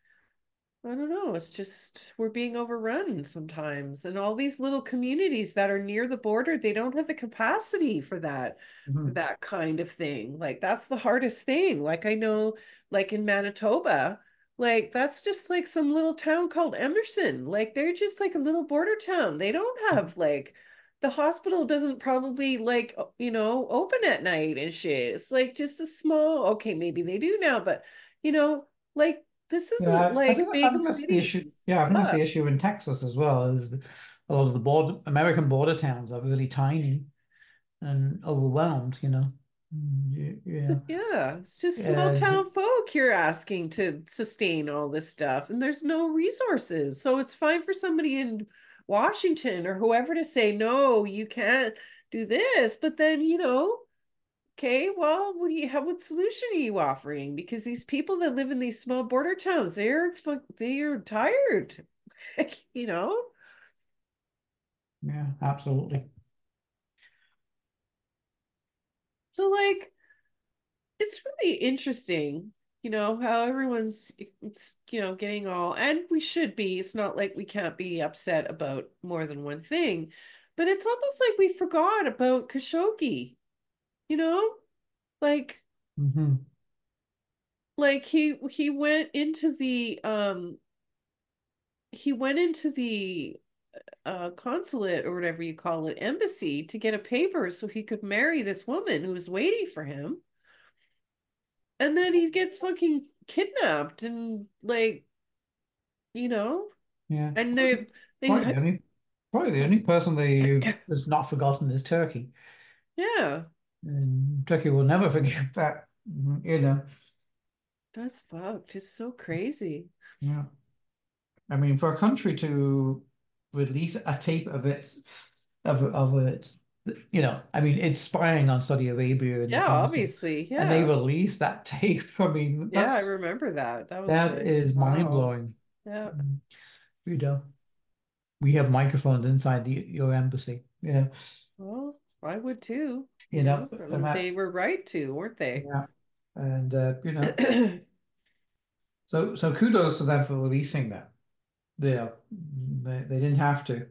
I don't know. It's just we're being overrun sometimes. And all these little communities that are near the border, they don't have the capacity for that, for Mhm. that kind of thing. Like that's the hardest thing. Like I know, like in Manitoba, like that's just like some little town called Emerson. Like they're just like a little border town. They don't mm-hmm. have like the hospital doesn't probably like, you know, open at night and shit. It's like just a small, okay, maybe they do now, but you know, like this isn't Yeah, I think like I big think that's the issue. Yeah, I think that's the issue in Texas as well. Is a lot of the border American border towns are really tiny and overwhelmed. You know. Mm, Yeah, Yeah, it's just small yeah, town folk you're asking to sustain all this stuff, and there's no resources. So it's fine for somebody in Washington or whoever to say, no, you can't do this. But then, you know, okay, well, what do you have? What solution are you offering? Because these people that live in these small border towns, they're they're tired, you know. yeah, absolutely. So like it's really interesting, you know, how everyone's you know, getting all and we should be. It's not like we can't be upset about more than one thing, but it's almost like we forgot about Khashoggi, you know? Like hmm like he he went into the um he went into the uh consulate or whatever you call it embassy to get a paper so he could marry this woman who was waiting for him and then he gets fucking kidnapped and like you know Yeah. and they they Probably the only, probably the only person they has not forgotten is Turkey. yeah And Turkey will never forget that. You know. that's fucked it's so crazy Yeah. I mean, for a country to release a tape of its of of its, you know, I mean, it's spying on Saudi Arabia and yeah obviously and they yeah. release that tape. I mean, yeah i remember that. That was that like is mind wow. blowing. yeah. You know, we have microphones inside the your embassy. Yeah, well i would too. You you know, know I and mean, they were right to weren't they? Yeah, and uh, you know, so so kudos to them for releasing that. Yeah, they they didn't have to.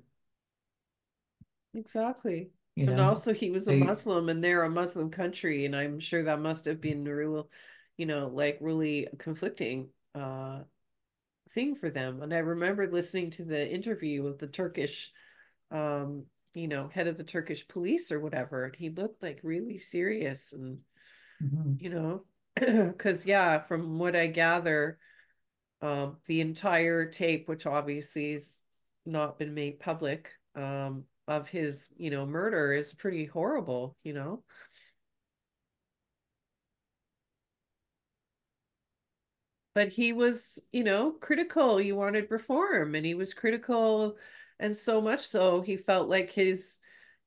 Exactly. You And know, also he was a they. Muslim and they're a Muslim country and I'm sure that must have been a real, you know, like really conflicting uh thing for them. And I remember listening to the interview with the Turkish um, you know, head of the Turkish police or whatever, and he looked like really serious and Mhm. you know, because yeah, from what I gather, um, the entire tape, which obviously has not been made public, um, of his, you know, murder is pretty horrible, you know. But he was, you know, critical. He wanted reform and he was critical and so much so he felt like his,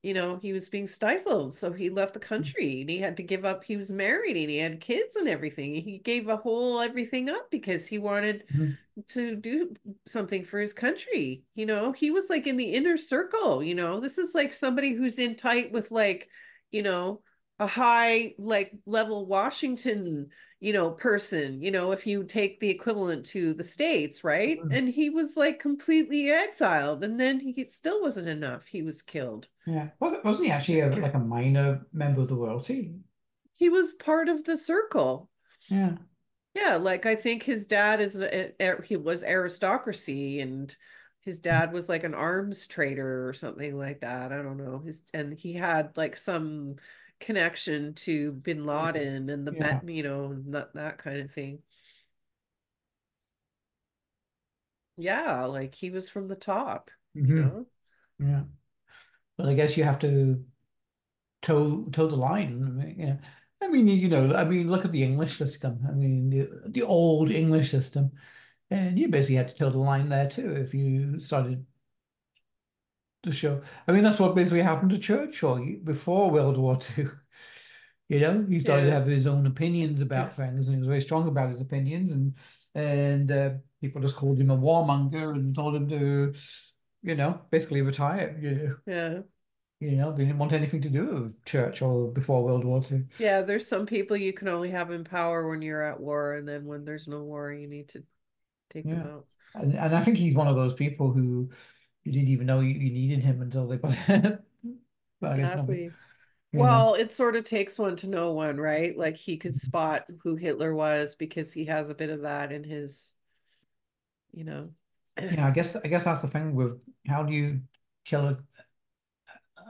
you know, he was being stifled. So he left the country and he had to give up. He was married and he had kids and everything. He gave a whole everything up because he wanted Mhm. to do something for his country. You know, he was like in the inner circle, you know. This is like somebody who's in tight with like, you know, a high like level Washington, you know, person, you know, if you take the equivalent to the States, right? Mhm. And he was like completely exiled and then he still wasn't enough. He was killed. Yeah, wasn't wasn't he actually a, like a minor member of the royalty? He was part of the circle. Yeah. Yeah, like I think his dad is he was aristocracy and his dad was like an arms trader or something like that. I don't know. His and he had like some connection to Bin Laden and the Yeah. you know, that that kind of thing. Yeah, like he was from the top, you hmm know. Yeah. But I guess you have to toe toe the line. I mean, yeah. I mean, you know, I mean, look at the English system. I mean, the the old English system, and you basically had to toe the line there too if you started to show. I mean, that's what basically happened to Churchill before World War Two. You know, he started to Yeah. have his own opinions about things, and he was very strong about his opinions, and and uh, people just called him a warmonger and told him to, you know, basically retire. You know, Yeah. you know, they didn't want anything to do with Churchill before World War Two. Yeah, there's some people you can only have in power when you're at war, and then when there's no war, you need to take them out. and and I think he's one of those people who you didn't even know you, you needed him until they put. But I guess nobody, Exactly. you know. Well, it sort of takes one to know one, right? Like he could mm-hmm. spot who Hitler was because he has a bit of that in his, you know. Yeah, I guess I guess that's the thing with how do you kill a,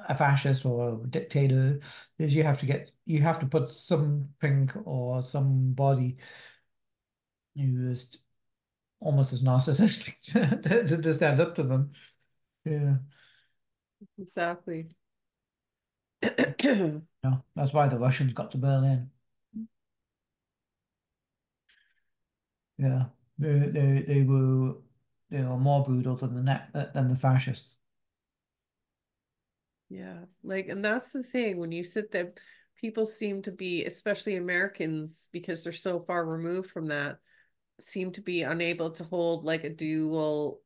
a fascist or a dictator is you have to get you have to put something or somebody who is almost as narcissistic to, to, to stand up to them. Yeah, Exactly. no, that's why the Russians got to Berlin. Yeah, they they they were they were more brutal than the net than the fascists. Yeah. Like, and that's the thing when you sit there, people seem to be, especially Americans, because they're so far removed from that, seem to be unable to hold like a dual,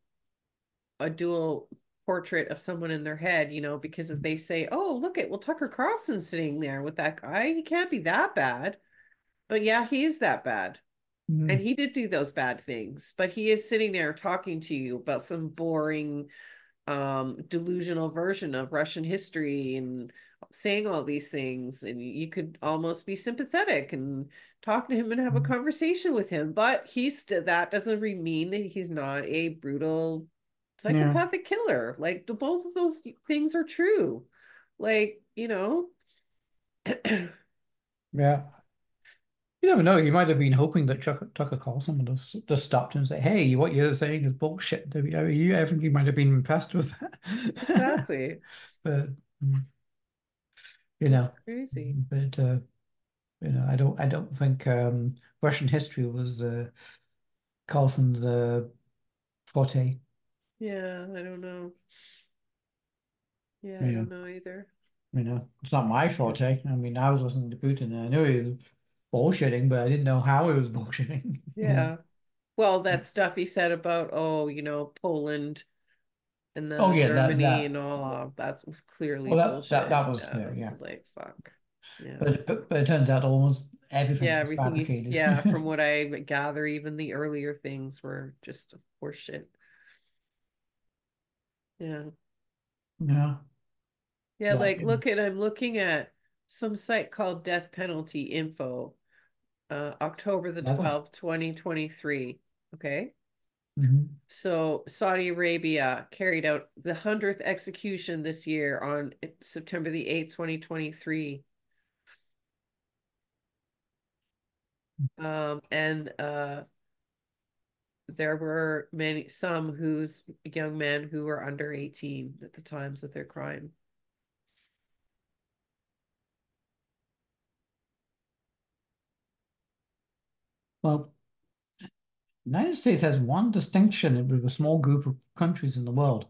a dual portrait of someone in their head, you know, because if they say, "Oh, look at well Tucker Carlson's sitting there with that guy, he can't be that bad," but yeah, he is that bad. Mm. And he did do those bad things, but he is sitting there talking to you about some boring, um, delusional version of Russian history and saying all these things. And you could almost be sympathetic and talk to him and have a Mm. conversation with him. But he's still, that doesn't mean that he's not a brutal psychopathic killer. Like the, both of those things are true. Like, you know, Yeah. You never know. You might have been hoping that Chuck, Tucker Carlson would have just stopped him and say, "Hey, what you're saying is bullshit." You I think you might have been impressed with that. exactly. But mm, you know, crazy. but uh, you know, I don't, I don't think um, Russian history was uh, Carlson's uh, forte. Yeah, I don't know. Yeah, I Yeah. don't know either. You know, it's not my forte. Eh? I mean, I was listening to Putin and I knew he was bullshitting, but I didn't know how he was bullshitting. Yeah. Well, that stuff he said about, oh, you know, Poland and Oh yeah, Germany that. and all of that was clearly Well, that bullshit. that that was clear. Yeah, like fuck. Yeah. but but, but it turns out almost everything Yeah, everything he's yeah, from what I gather, even the earlier things were just horseshit. Yeah. Yeah. Yeah, Yeah. like look at I'm looking at some site called Death Penalty Info, uh October the That's a- 12th, 2023. Okay. Mhm. So Saudi Arabia carried out the 100th execution this year on September the 8th, 2023. Um, and uh, there were many, some whose young men who were under 18 at the times of their crime. Well, United States has one distinction with a small group of countries in the world.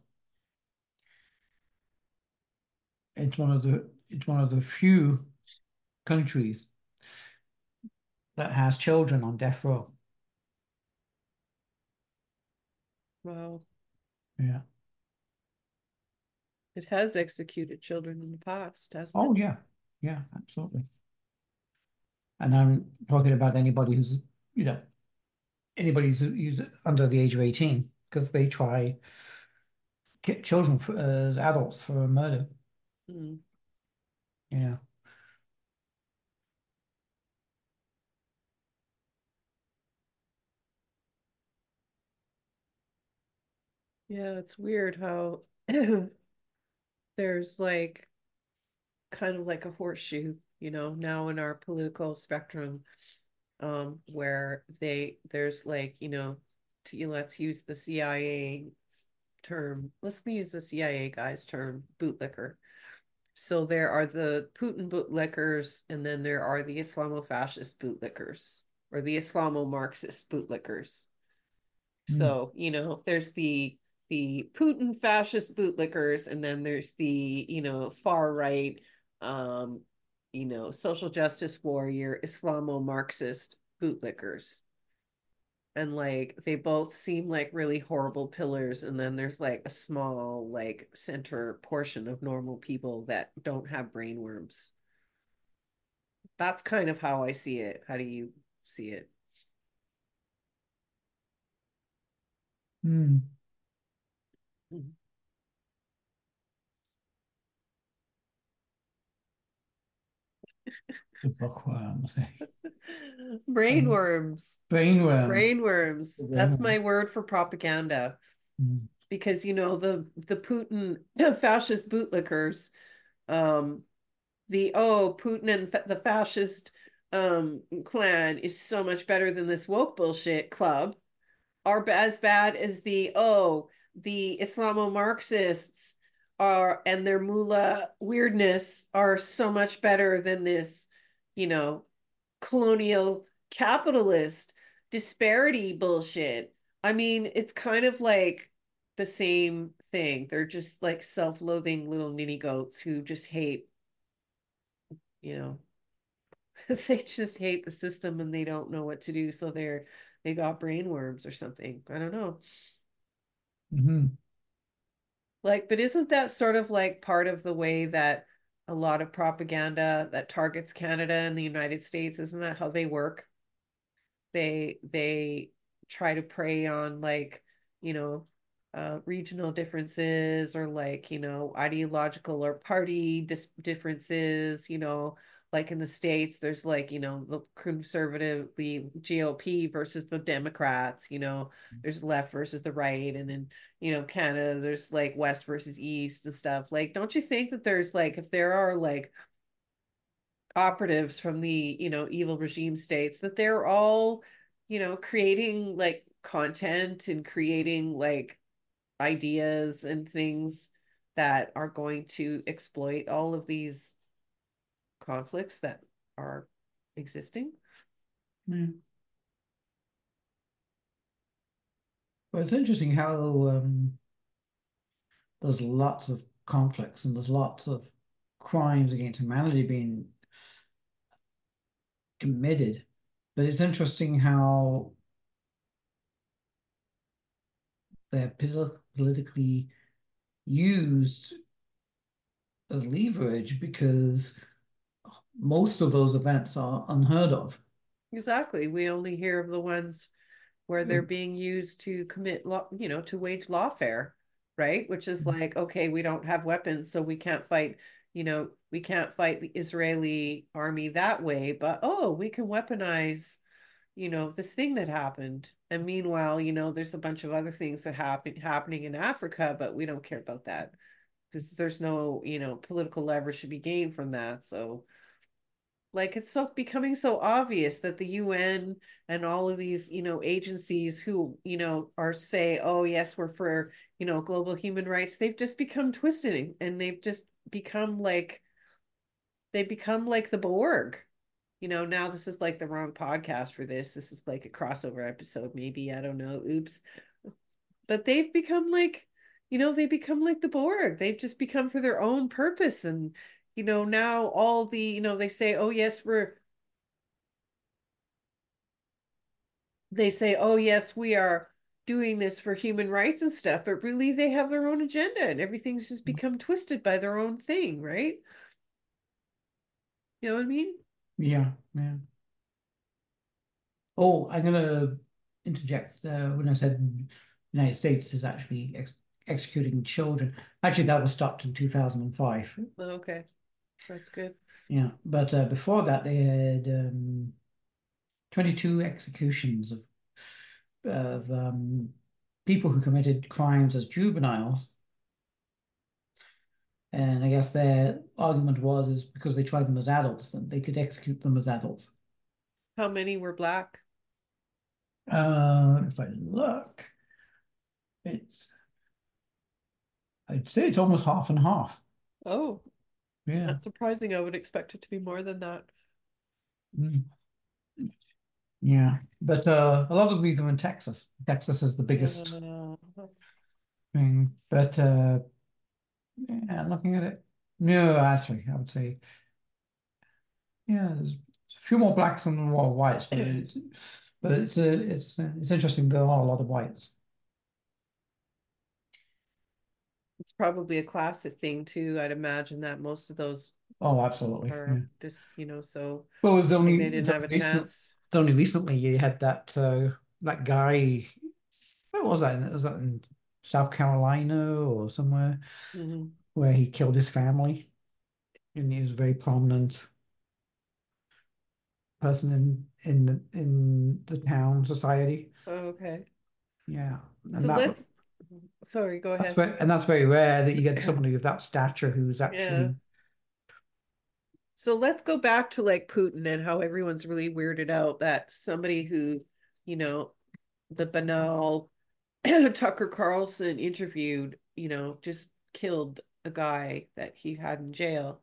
It's one of the it's one of the few countries that has children on death row. Wow. Yeah. It has executed children in the past, hasn't Oh it? yeah. Yeah, absolutely. And I'm talking about anybody who's, you know, anybody who's, who's under the age of 18 because they try get children for, as adults for a murder, Mm. you know. Yeah, it's weird how there's like kind of like a horseshoe, you know, now in our political spectrum, um, where they there's like, you know, to, let's use the CIA term. Let's use the CIA guy's term, bootlicker. So there are the Putin bootlickers, and then there are the Islamo-fascist bootlickers or the Islamo-Marxist bootlickers. Mm. So, you know, there's the the Putin fascist bootlickers, and then there's the, you know, far right, um, you know, social justice warrior, Islamo-Marxist bootlickers. And like they both seem like really horrible pillars, and then there's like a small, like center portion of normal people that don't have brain worms. That's kind of how I see it. How do you see it? Mm. The bookworms. Brainworms. Brainworms. Brainworms. That's my word for propaganda. Mm. Because you know the the Putin fascist bootlickers, um, the oh Putin and fa- the fascist um clan is so much better than this woke bullshit club, are as bad as the oh the Islamo Marxists are and their mullah weirdness are so much better than this, you know, colonial capitalist disparity bullshit. I mean, it's kind of like the same thing. They're just like self-loathing little ninny goats who just hate, you know, they just hate the system and they don't know what to do. So they're they got brain worms or something. I don't know. Mhm. Like, but isn't that sort of like part of the way that a lot of propaganda that targets Canada and the United States, isn't that how they work? They they try to prey on like, you know, uh, regional differences or like, you know, ideological or party dis differences, you know, like in the States, there's like, you know, the conservative, the GOP versus the Democrats, you know, mm. there's left versus the right. And then, you know, Canada, there's like West versus East and stuff. Like, don't you think that there's like, if there are like operatives from the, you know, evil regime states, that they're all, you know, creating like content and creating like ideas and things that are going to exploit all of these conflicts that are existing. Yeah. Well, it's interesting how um, there's lots of conflicts and there's lots of crimes against humanity being committed. But it's interesting how they're politically used as leverage because most of those events are unheard of. Exactly. We only hear of the ones where they're being used to commit law, you know, to wage lawfare, right? Which is mm-hmm. like, okay, we don't have weapons, so we can't fight, you know, we can't fight the Israeli army that way, but oh, we can weaponize, you know, this thing that happened. And meanwhile, you know, there's a bunch of other things that happen happening in Africa, but we don't care about that because there's no, you know, political leverage to be gained from that. So like it's so becoming so obvious that the UN and all of these, you know, agencies who, you know, are say, oh yes, we're for, you know, global human rights, they've just become twisted and they've just become like they become like the Borg. You know, now this is like the wrong podcast for this. This is like a crossover episode, maybe. I don't know. Oops. But they've become like, you know, they become like the Borg. They've just become for their own purpose and you know, now all the, you know, they say, oh, yes, we're, they say, oh, yes, we are doing this for human rights and stuff, but really they have their own agenda and everything's just mm. become twisted by their own thing, right? You know what I mean? Yeah, yeah. Oh, I'm gonna interject uh, when I said United States is actually ex executing children. Actually, that was stopped in 2005. Okay. That's good. Yeah, but uh, before that, they had um, 22 executions of, of um, people who committed crimes as juveniles. And I guess their argument was is because they tried them as adults, that they could execute them as adults. How many were black? Uh, if I look, it's I'd say it's almost half and half. Oh, yeah. That's surprising. I would expect it to be more than that. Mm. Yeah, but uh, a lot of these are in Texas. Texas is the biggest thing. But uh, yeah, looking at it, no, actually, I would say, yeah, there's a few more blacks than more whites, but it's, but it's, uh, it's, uh, it's interesting. There are a lot of whites. It's probably a classic thing too. I'd imagine that most of those Oh, absolutely. are Yeah. just, you know, so Well, it was only they didn't have a recent- chance. only recently you had that uh, that guy. Where was that? Was that in South Carolina or somewhere Mhm. where he killed his family? And he was a very prominent person in in the in the town society. Oh, okay. Yeah. And So let's, sorry, go that's ahead. very, and that's very rare that you get somebody of that stature who's Yeah. actually So let's go back to like Putin and how everyone's really weirded out that somebody who, you know, the banal Tucker Carlson interviewed, you know, just killed a guy that he had in jail.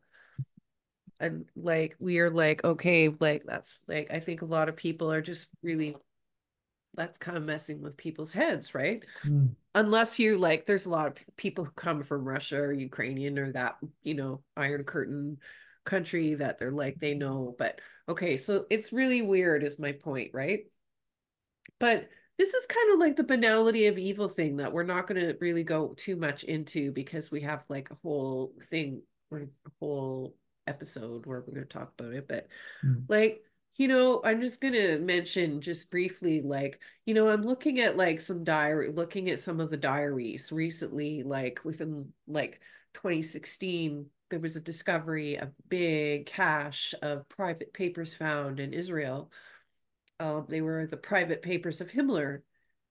And like we are like, okay, like that's like I think a lot of people are just really that's kind of messing with people's heads, right? Mm. Unless you like, there's a lot of people who come from Russia or Ukrainian or that, you know, Iron Curtain country that they're like, they know. But okay, so it's really weird, is my point, right? But this is kind of like the banality of evil thing that we're not going to really go too much into because we have like a whole thing or a whole episode where we're going to talk about it. But mm. like, you know, I'm just going to mention just briefly, like, you know, I'm looking at like some diary, looking at some of the diaries recently, like within like 2016, there was a discovery, of a big cache of private papers found in Israel. Um, they were the private papers of Himmler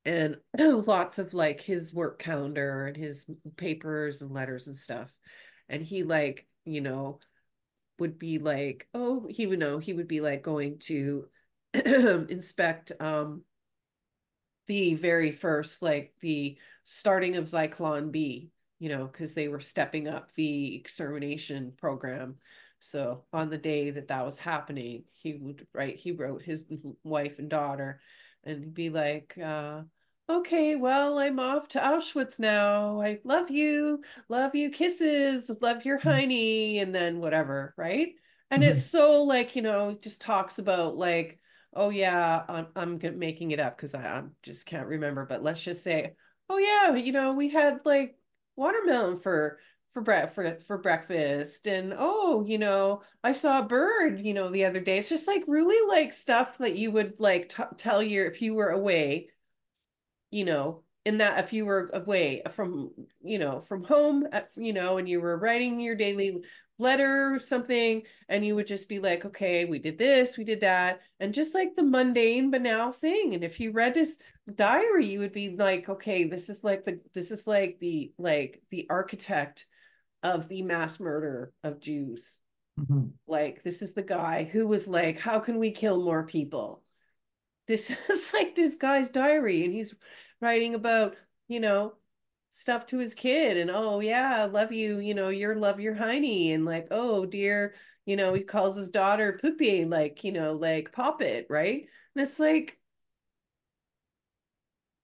and lots of like his work calendar and his papers and letters and stuff. And he like, you know, would be like, oh, he would know, he would be like going to inspect um the very first, like the starting of Zyklon B, you know, because they were stepping up the extermination program. So on the day that that was happening, he would write, he wrote his wife and daughter, and be like, uh, okay, well, I'm off to Auschwitz now. I love you, love you, kisses, love your honey, and then whatever, right? And mm-hmm. it's so like, you know, just talks about like, oh yeah, I'm, I'm making it up because I, I just can't remember, but let's just say, oh yeah, you know, we had like watermelon for for bre- for for breakfast and oh you know i saw a bird you know the other day it's just like really like stuff that you would like t- tell your if you were away you know in that if you were away from you know from home at, you know and you were writing your daily letter or something and you would just be like okay we did this we did that and just like the mundane banal thing. And if you read his diary you would be like okay this is like the this is like the like the architect of the mass murder of jews. Mm-hmm. like this is the guy who was like how can we kill more people this is like this guy's diary and he's writing about you know stuff to his kid and oh yeah love you you know your love your hiney and like oh dear you know he calls his daughter poopy like you know like pop it right? And it's like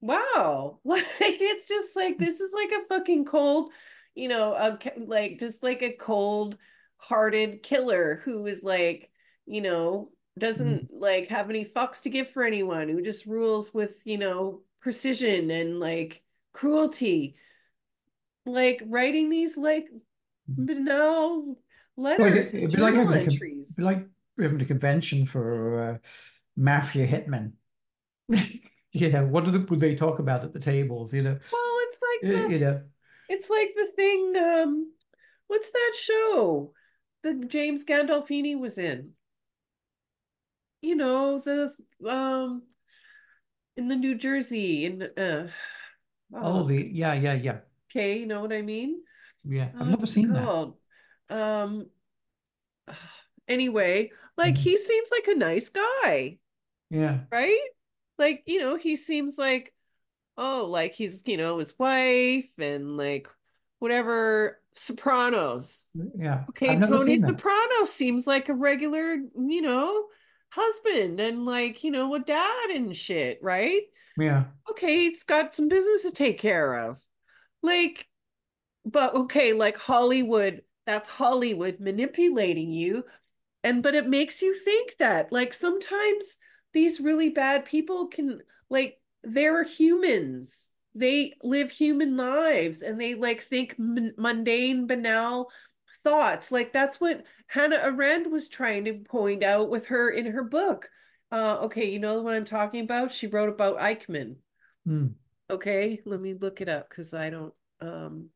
wow like it's just like this is like a fucking cold you know a, like just like a cold hearted killer who is like you know doesn't mm-hmm. like have any fucks to give for anyone who just rules with you know precision and like cruelty. Like writing these like banal letters well, it'd, be like having entries. A, like having a convention for uh, mafia hitmen. You know what the, would they talk about at the tables you know? Well it's like the, you know? it's like the thing um what's that show that james gandolfini was in you know the um in the new jersey in uh oh, oh. the yeah yeah yeah. Okay you know what i mean? Yeah i've never seen that. um anyway like mm-hmm. he seems like a nice guy yeah. right? Like you know he seems like oh like he's you know his wife and like whatever sopranos. Yeah okay tony soprano seems like a regular you know husband and like you know a dad and shit right? Yeah. Okay he's got some business to take care of. Like but okay like hollywood that's hollywood manipulating you. And but it makes you think that like sometimes these really bad people can like they're humans. They live human lives and they like think m- mundane banal thoughts like that's what hannah arendt was trying to point out with her in her book uh okay you know what i'm talking about she wrote about eichmann mm. okay let me look it up because i don't um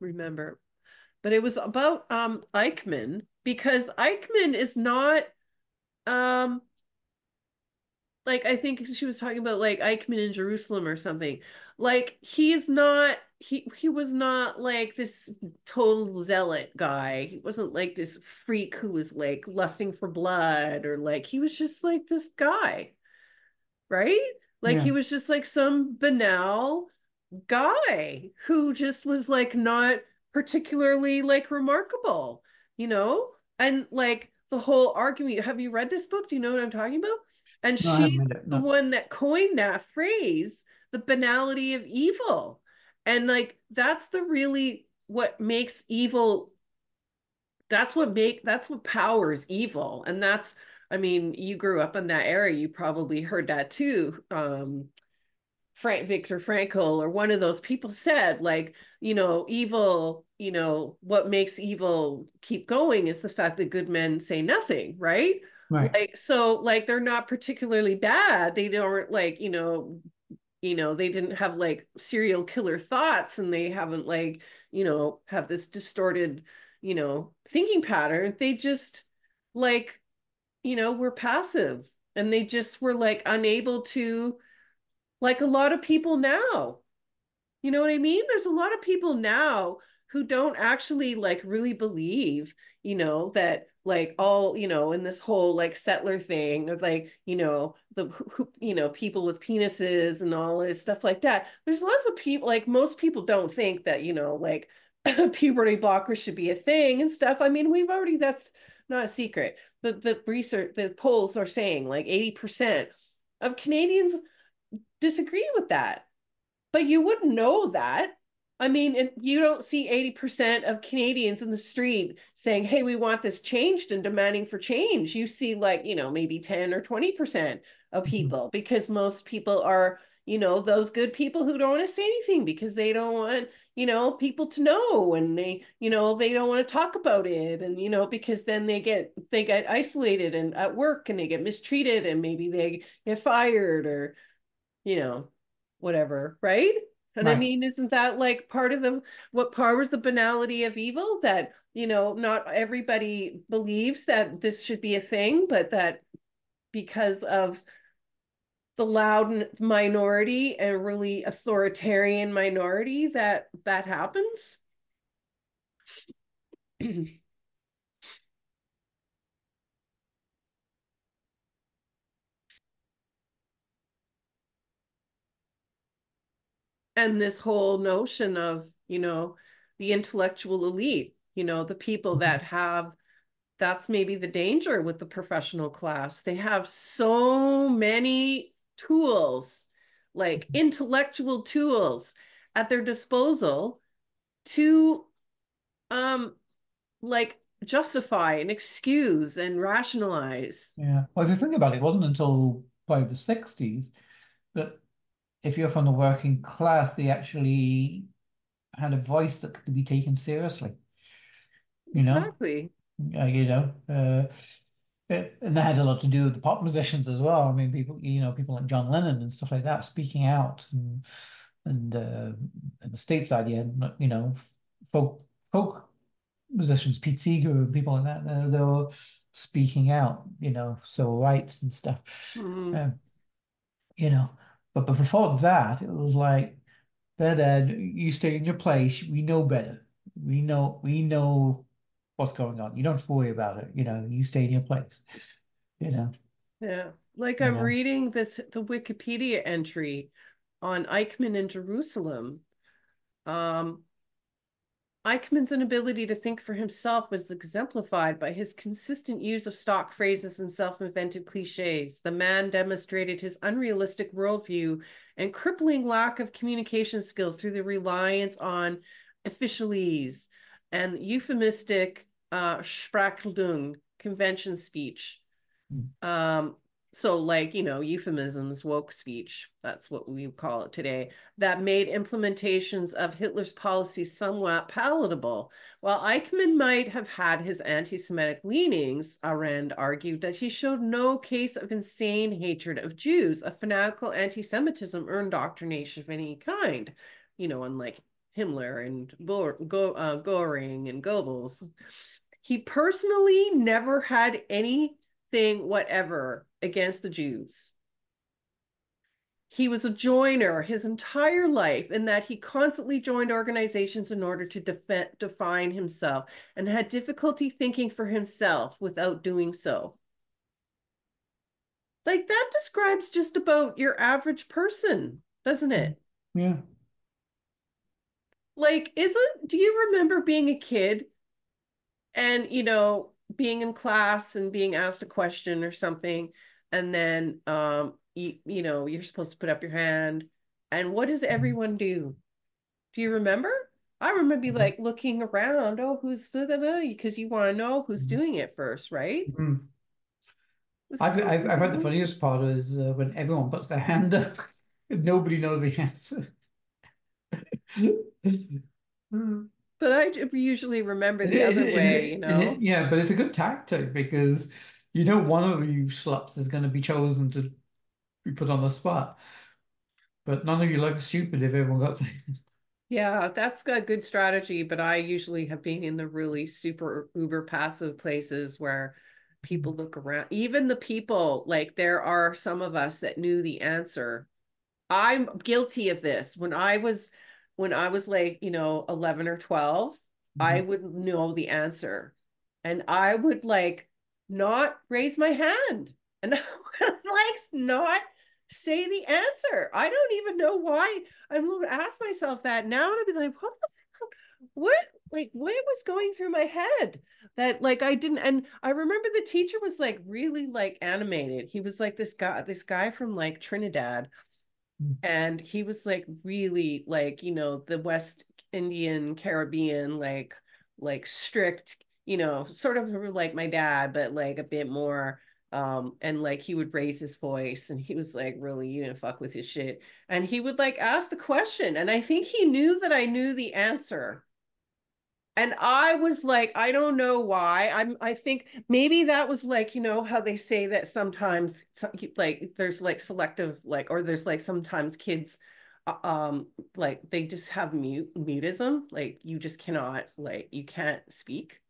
remember but it was about um eichmann because eichmann is not um like I think she was talking about like Eichmann in Jerusalem or something. Like he's not he he was not like this total zealot guy. He wasn't like this freak who was like lusting for blood or like he was just like this guy. Right? Like yeah. he was just like some banal guy who just was like not particularly like remarkable, you know? And like the whole argument, have you read this book? Do you know what I'm talking about? And no, she's the one that coined that phrase, the banality of evil. And like that's the really what makes evil that's what make that's what powers evil and that's I mean, you grew up in that era, you probably heard that too. Um, Frank victor Frankl or one of those people said, like, you know, evil, you know, what makes evil keep going is the fact that good men say nothing, right? Right. Like, so like they're not particularly bad. They don't like, you know, you know, they didn't have like serial killer thoughts and they haven't like, you know, have this distorted, you know, thinking pattern. They just like, you know, were passive and they just were like unable to like a lot of people now. You know what I mean? There's a lot of people now who don't actually like really believe, you know, that like all, you know, in this whole like settler thing of like, you know, the you know, people with penises and all this stuff like that. There's lots of people like most people don't think that, you know, like puberty blockers should be a thing and stuff. I mean, we've already that's not a secret. The the research the polls are saying like 80% of Canadians disagree with that. But you wouldn't know that. I mean, you don't see 80% of Canadians in the street saying, hey, we want this changed and demanding for change. You see, like, you know, maybe 10 or 20% of mm-hmm. people mm-hmm. because most people are, you know, those good people who don't want to say anything because they don't want, you know, people to know and they, you know, they don't want to talk about it. And, you know, because then they get, they get isolated and at work and they get mistreated and maybe they get fired or, you know, whatever, right? And right. I mean, isn't that like part of the what powers the banality of evil that, you know, not everybody believes that this should be a thing, but that because of the loud minority and really authoritarian minority that that happens and this whole notion of you know the intellectual elite you know the people mm-hmm. that have that's maybe the danger with the professional class they have so many tools like mm-hmm. intellectual tools at their disposal to um like justify and excuse and rationalize yeah well if you think about it it wasn't until by the 60s that if you're from the working class, they actually had a voice that could be taken seriously. You know, exactly. Uh, you know, uh, it, and that had a lot to do with the pop musicians as well. I mean, people, you know, people like John Lennon and stuff like that, speaking out, and and uh, and the stateside, yeah, you know, folk folk musicians, Pete Seeger and people like that, uh, they were speaking out, you know, civil rights and stuff. Mm-hmm. Um, you know, but, but before that, it was like, Dad, you stay in your place. We know better. We know we know what's going on. You don't have to worry about it. You know, you stay in your place. You know. Yeah. Like I'm reading this the Wikipedia entry on Eichmann in Jerusalem. Um, Eichmann's inability to think for himself was exemplified by his consistent use of stock phrases and self invented cliches. The man demonstrated his unrealistic worldview and crippling lack of communication skills through the reliance on officialese and euphemistic uh, Sprachregelung, convention speech. Mm. Um, so like you know euphemisms woke speech that's what we call it today that made implementations of hitler's policies somewhat palatable. While eichmann might have had his anti-semitic leanings arendt argued that he showed no case of insane hatred of jews a fanatical anti-semitism or indoctrination of any kind you know unlike himmler and Bo- Go- uh, goring and goebbels. He personally never had anything whatever against the Jews. He was a joiner his entire life in that he constantly joined organizations in order to def- define himself and had difficulty thinking for himself without doing so. Like that describes just about your average person, doesn't it? Yeah. Like, isn't, do you remember being a kid and, you know, being in class and being asked a question or something and then um you you know you're supposed to put up your hand and what does mm-hmm. everyone do do you remember i remember be mm-hmm. like looking around oh who's the, because you want to know who's mm-hmm. doing it first right mm-hmm. I've, So I've, I've heard the funniest part is uh, when everyone puts their hand up and nobody knows the answer. But i usually remember the it- other it- way, it- you know? yeah, but it's a good tactic because you know one of you schlups is going to be chosen to be put on the spot, but none of you look stupid if everyone got there. Yeah, that's a good strategy, but I usually have been in the really super uber passive places where people look around. Even the people, like there are some of us that knew the answer. I'm guilty of this. When I was when I was like, you know, 11 or 12, I Mhm. would know the answer. And I would like not raise my hand. And like not say the answer. I don't even know why I would ask myself that now and I'd be like, what the fuck? What like what was going through my head that like I didn't and I remember the teacher was like really like animated. He was like this guy, this guy from like Trinidad. And he was like really like, you know, the West Indian Caribbean, like like strict, you know, sort of like my dad, but like a bit more um and like he would raise his voice and he was like really you didn't fuck with his shit. And he would like ask the question and i think he knew that i knew the answer. And i was like i don't know why. I'm i think maybe that was like you know how they say that sometimes like there's like selective like or there's like sometimes kids uh, um like they just have mute mutism like you just cannot like you can't speak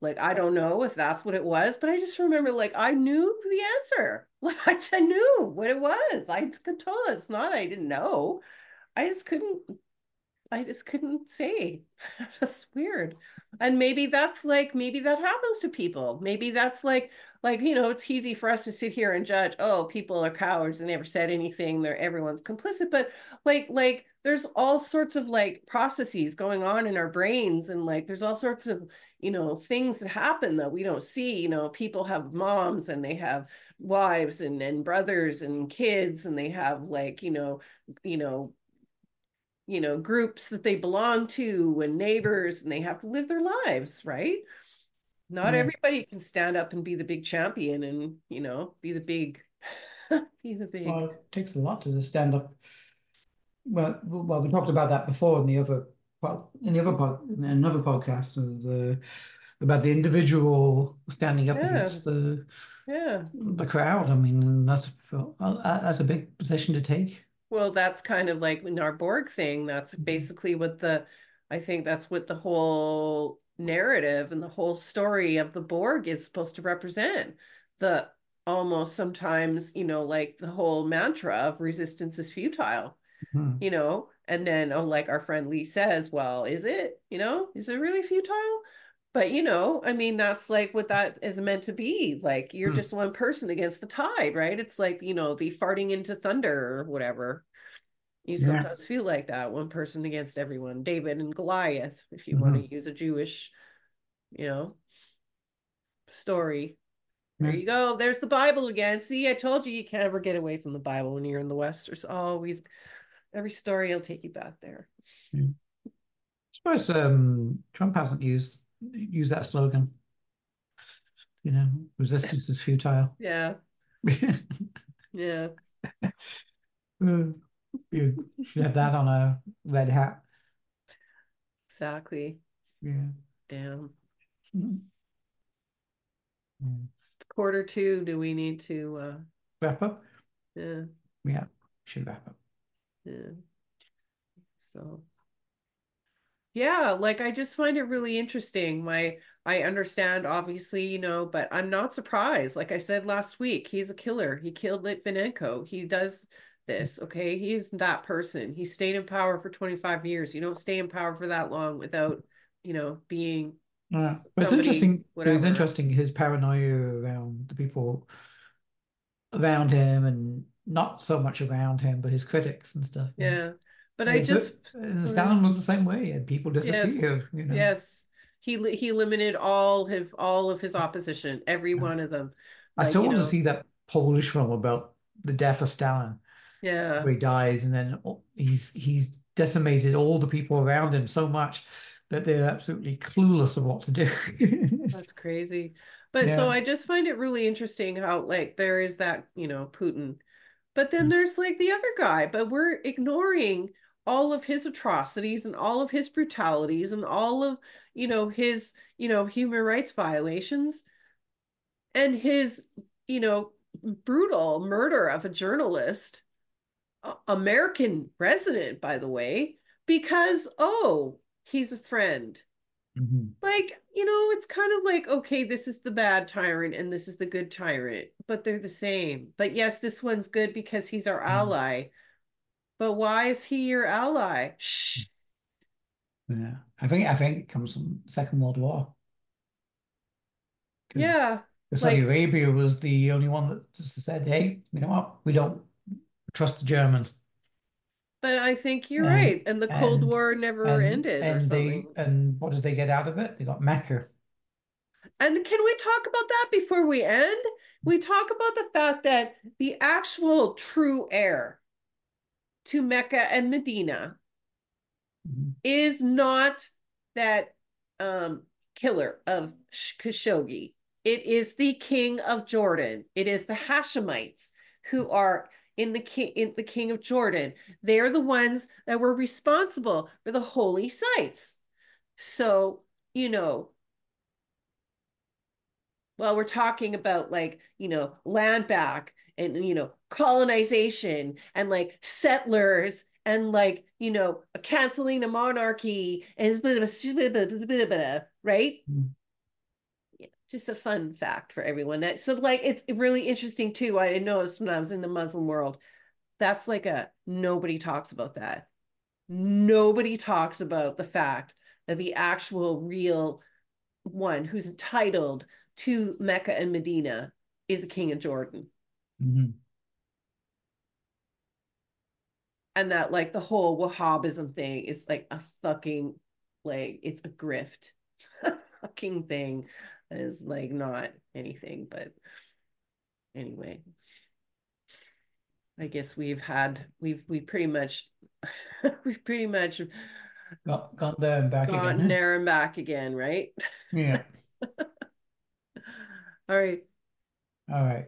like I don't know if that's what it was, but I just remember like I knew the answer. Like I knew what it was. I could tell it's not I didn't know. I just couldn't I just couldn't say. That's weird. And maybe that's like maybe that happens to people. Maybe that's like like you know it's easy for us to sit here and judge oh people are cowards and never said anything they're everyone's complicit but like like there's all sorts of like processes going on in our brains and like there's all sorts of you know things that happen that we don't see you know people have moms and they have wives and and brothers and kids and they have like you know you know you know groups that they belong to and neighbors and they have to live their lives right not Yeah. everybody can stand up and be the big champion and you know be the big be the big Well, it takes a lot to stand up. Well, well, we talked about that before in the other pod, in the other pod, another podcast was uh, about the individual standing up Yeah. against the yeah the crowd. I mean, that's well, that's a big position to take. well that's kind of like in our borg thing that's Mhm. basically what the i think that's what the whole narrative and the whole story of the borg is supposed to represent the almost sometimes you know like the whole mantra of resistance is futile Mhm. you know and then oh like our friend lee says well is it you know is it really futile? But you know i mean that's like what that is meant to be like you're Hmm. just one person against the tide right? It's like you know the farting into thunder or whatever. You Yeah. sometimes feel like that one person against everyone. David and goliath if you want Mhm. to use a jewish you know story. There you go. There's the bible again. See i told you you can't ever get away from the bible when you're in the west. There's always every story will take you back there I suppose um, Trump hasn't used used that slogan. You know, resistance is futile. yeah yeah Uh, You should have that on a red hat. exactly Yeah. damn Mhm. Yeah. it's quarter two do we need to uh Wrap up? yeah Yeah, should wrap up. Yeah. So yeah like i just find it really interesting. My i understand obviously you know but i'm not surprised. Like i said last week he's a killer. He killed litvinenko. He does this okay? He's that person. He stayed in power for 25 years. You don't stay in power for that long without you know being Yeah. it's interesting. Whatever. interesting his paranoia around the people around him and not so much around him, but his critics and stuff. yeah but And i just and Stalin was the same way, and people disappear, you know. Yes, he he eliminated all of all of his opposition, every Yeah. one of them. I Like, still you want to see that Polish film about the death of Stalin, Yeah, where he dies, and then oh, he's he's decimated all the people around him so much that they're absolutely clueless of what to do. that's crazy. But so I just find it really interesting how like there is that, you know, Putin. But then Mm. there's like the other guy, but we're ignoring all of his atrocities and all of his brutalities and all of, you know, his, you know, human rights violations and his, you know, brutal murder of a journalist, American resident, by the way, because oh, he's a friend Mhm. like you know it's kind of like okay this is the bad tyrant and this is the good tyrant but they're the same but yes this one's good because he's our Mhm. ally but why is he your ally shh Yeah. I think I think it comes from Second World War. Yeah Saudi like- Arabia was the only one that just said, hey, you know what? We don't trust the Germans. But i think you're And- right and the cold and- war never And, ended or and they and what did they get out of it? They got Mecca. And can we talk about that before we end? We talk about the fact that the actual true heir to Mecca and Medina Mhm. is not that um, killer of Sh- Khashoggi. It is the king of Jordan. It is the Hashemites who are in the king in the king of Jordan. They're the ones that were responsible for the holy sites. So, you know, well, we're talking about like, you know, land back and, you know, colonization and like settlers and like, you know, canceling a monarchy and right? Mm. Just a fun fact for everyone. So like, it's really interesting too. I noticed when I was in the Muslim world, that's like a, nobody talks about that. Nobody talks about the fact that the actual real one who's entitled to Mecca and Medina is the king of Jordan. Mhm. And that like the whole Wahhabism thing is like a fucking like it's a grift. Fucking thing is like not anything, but anyway. I guess we've had we've we pretty much we've pretty much Got got there and back gone again. Eh? there and back again, right? Yeah. All right. All right.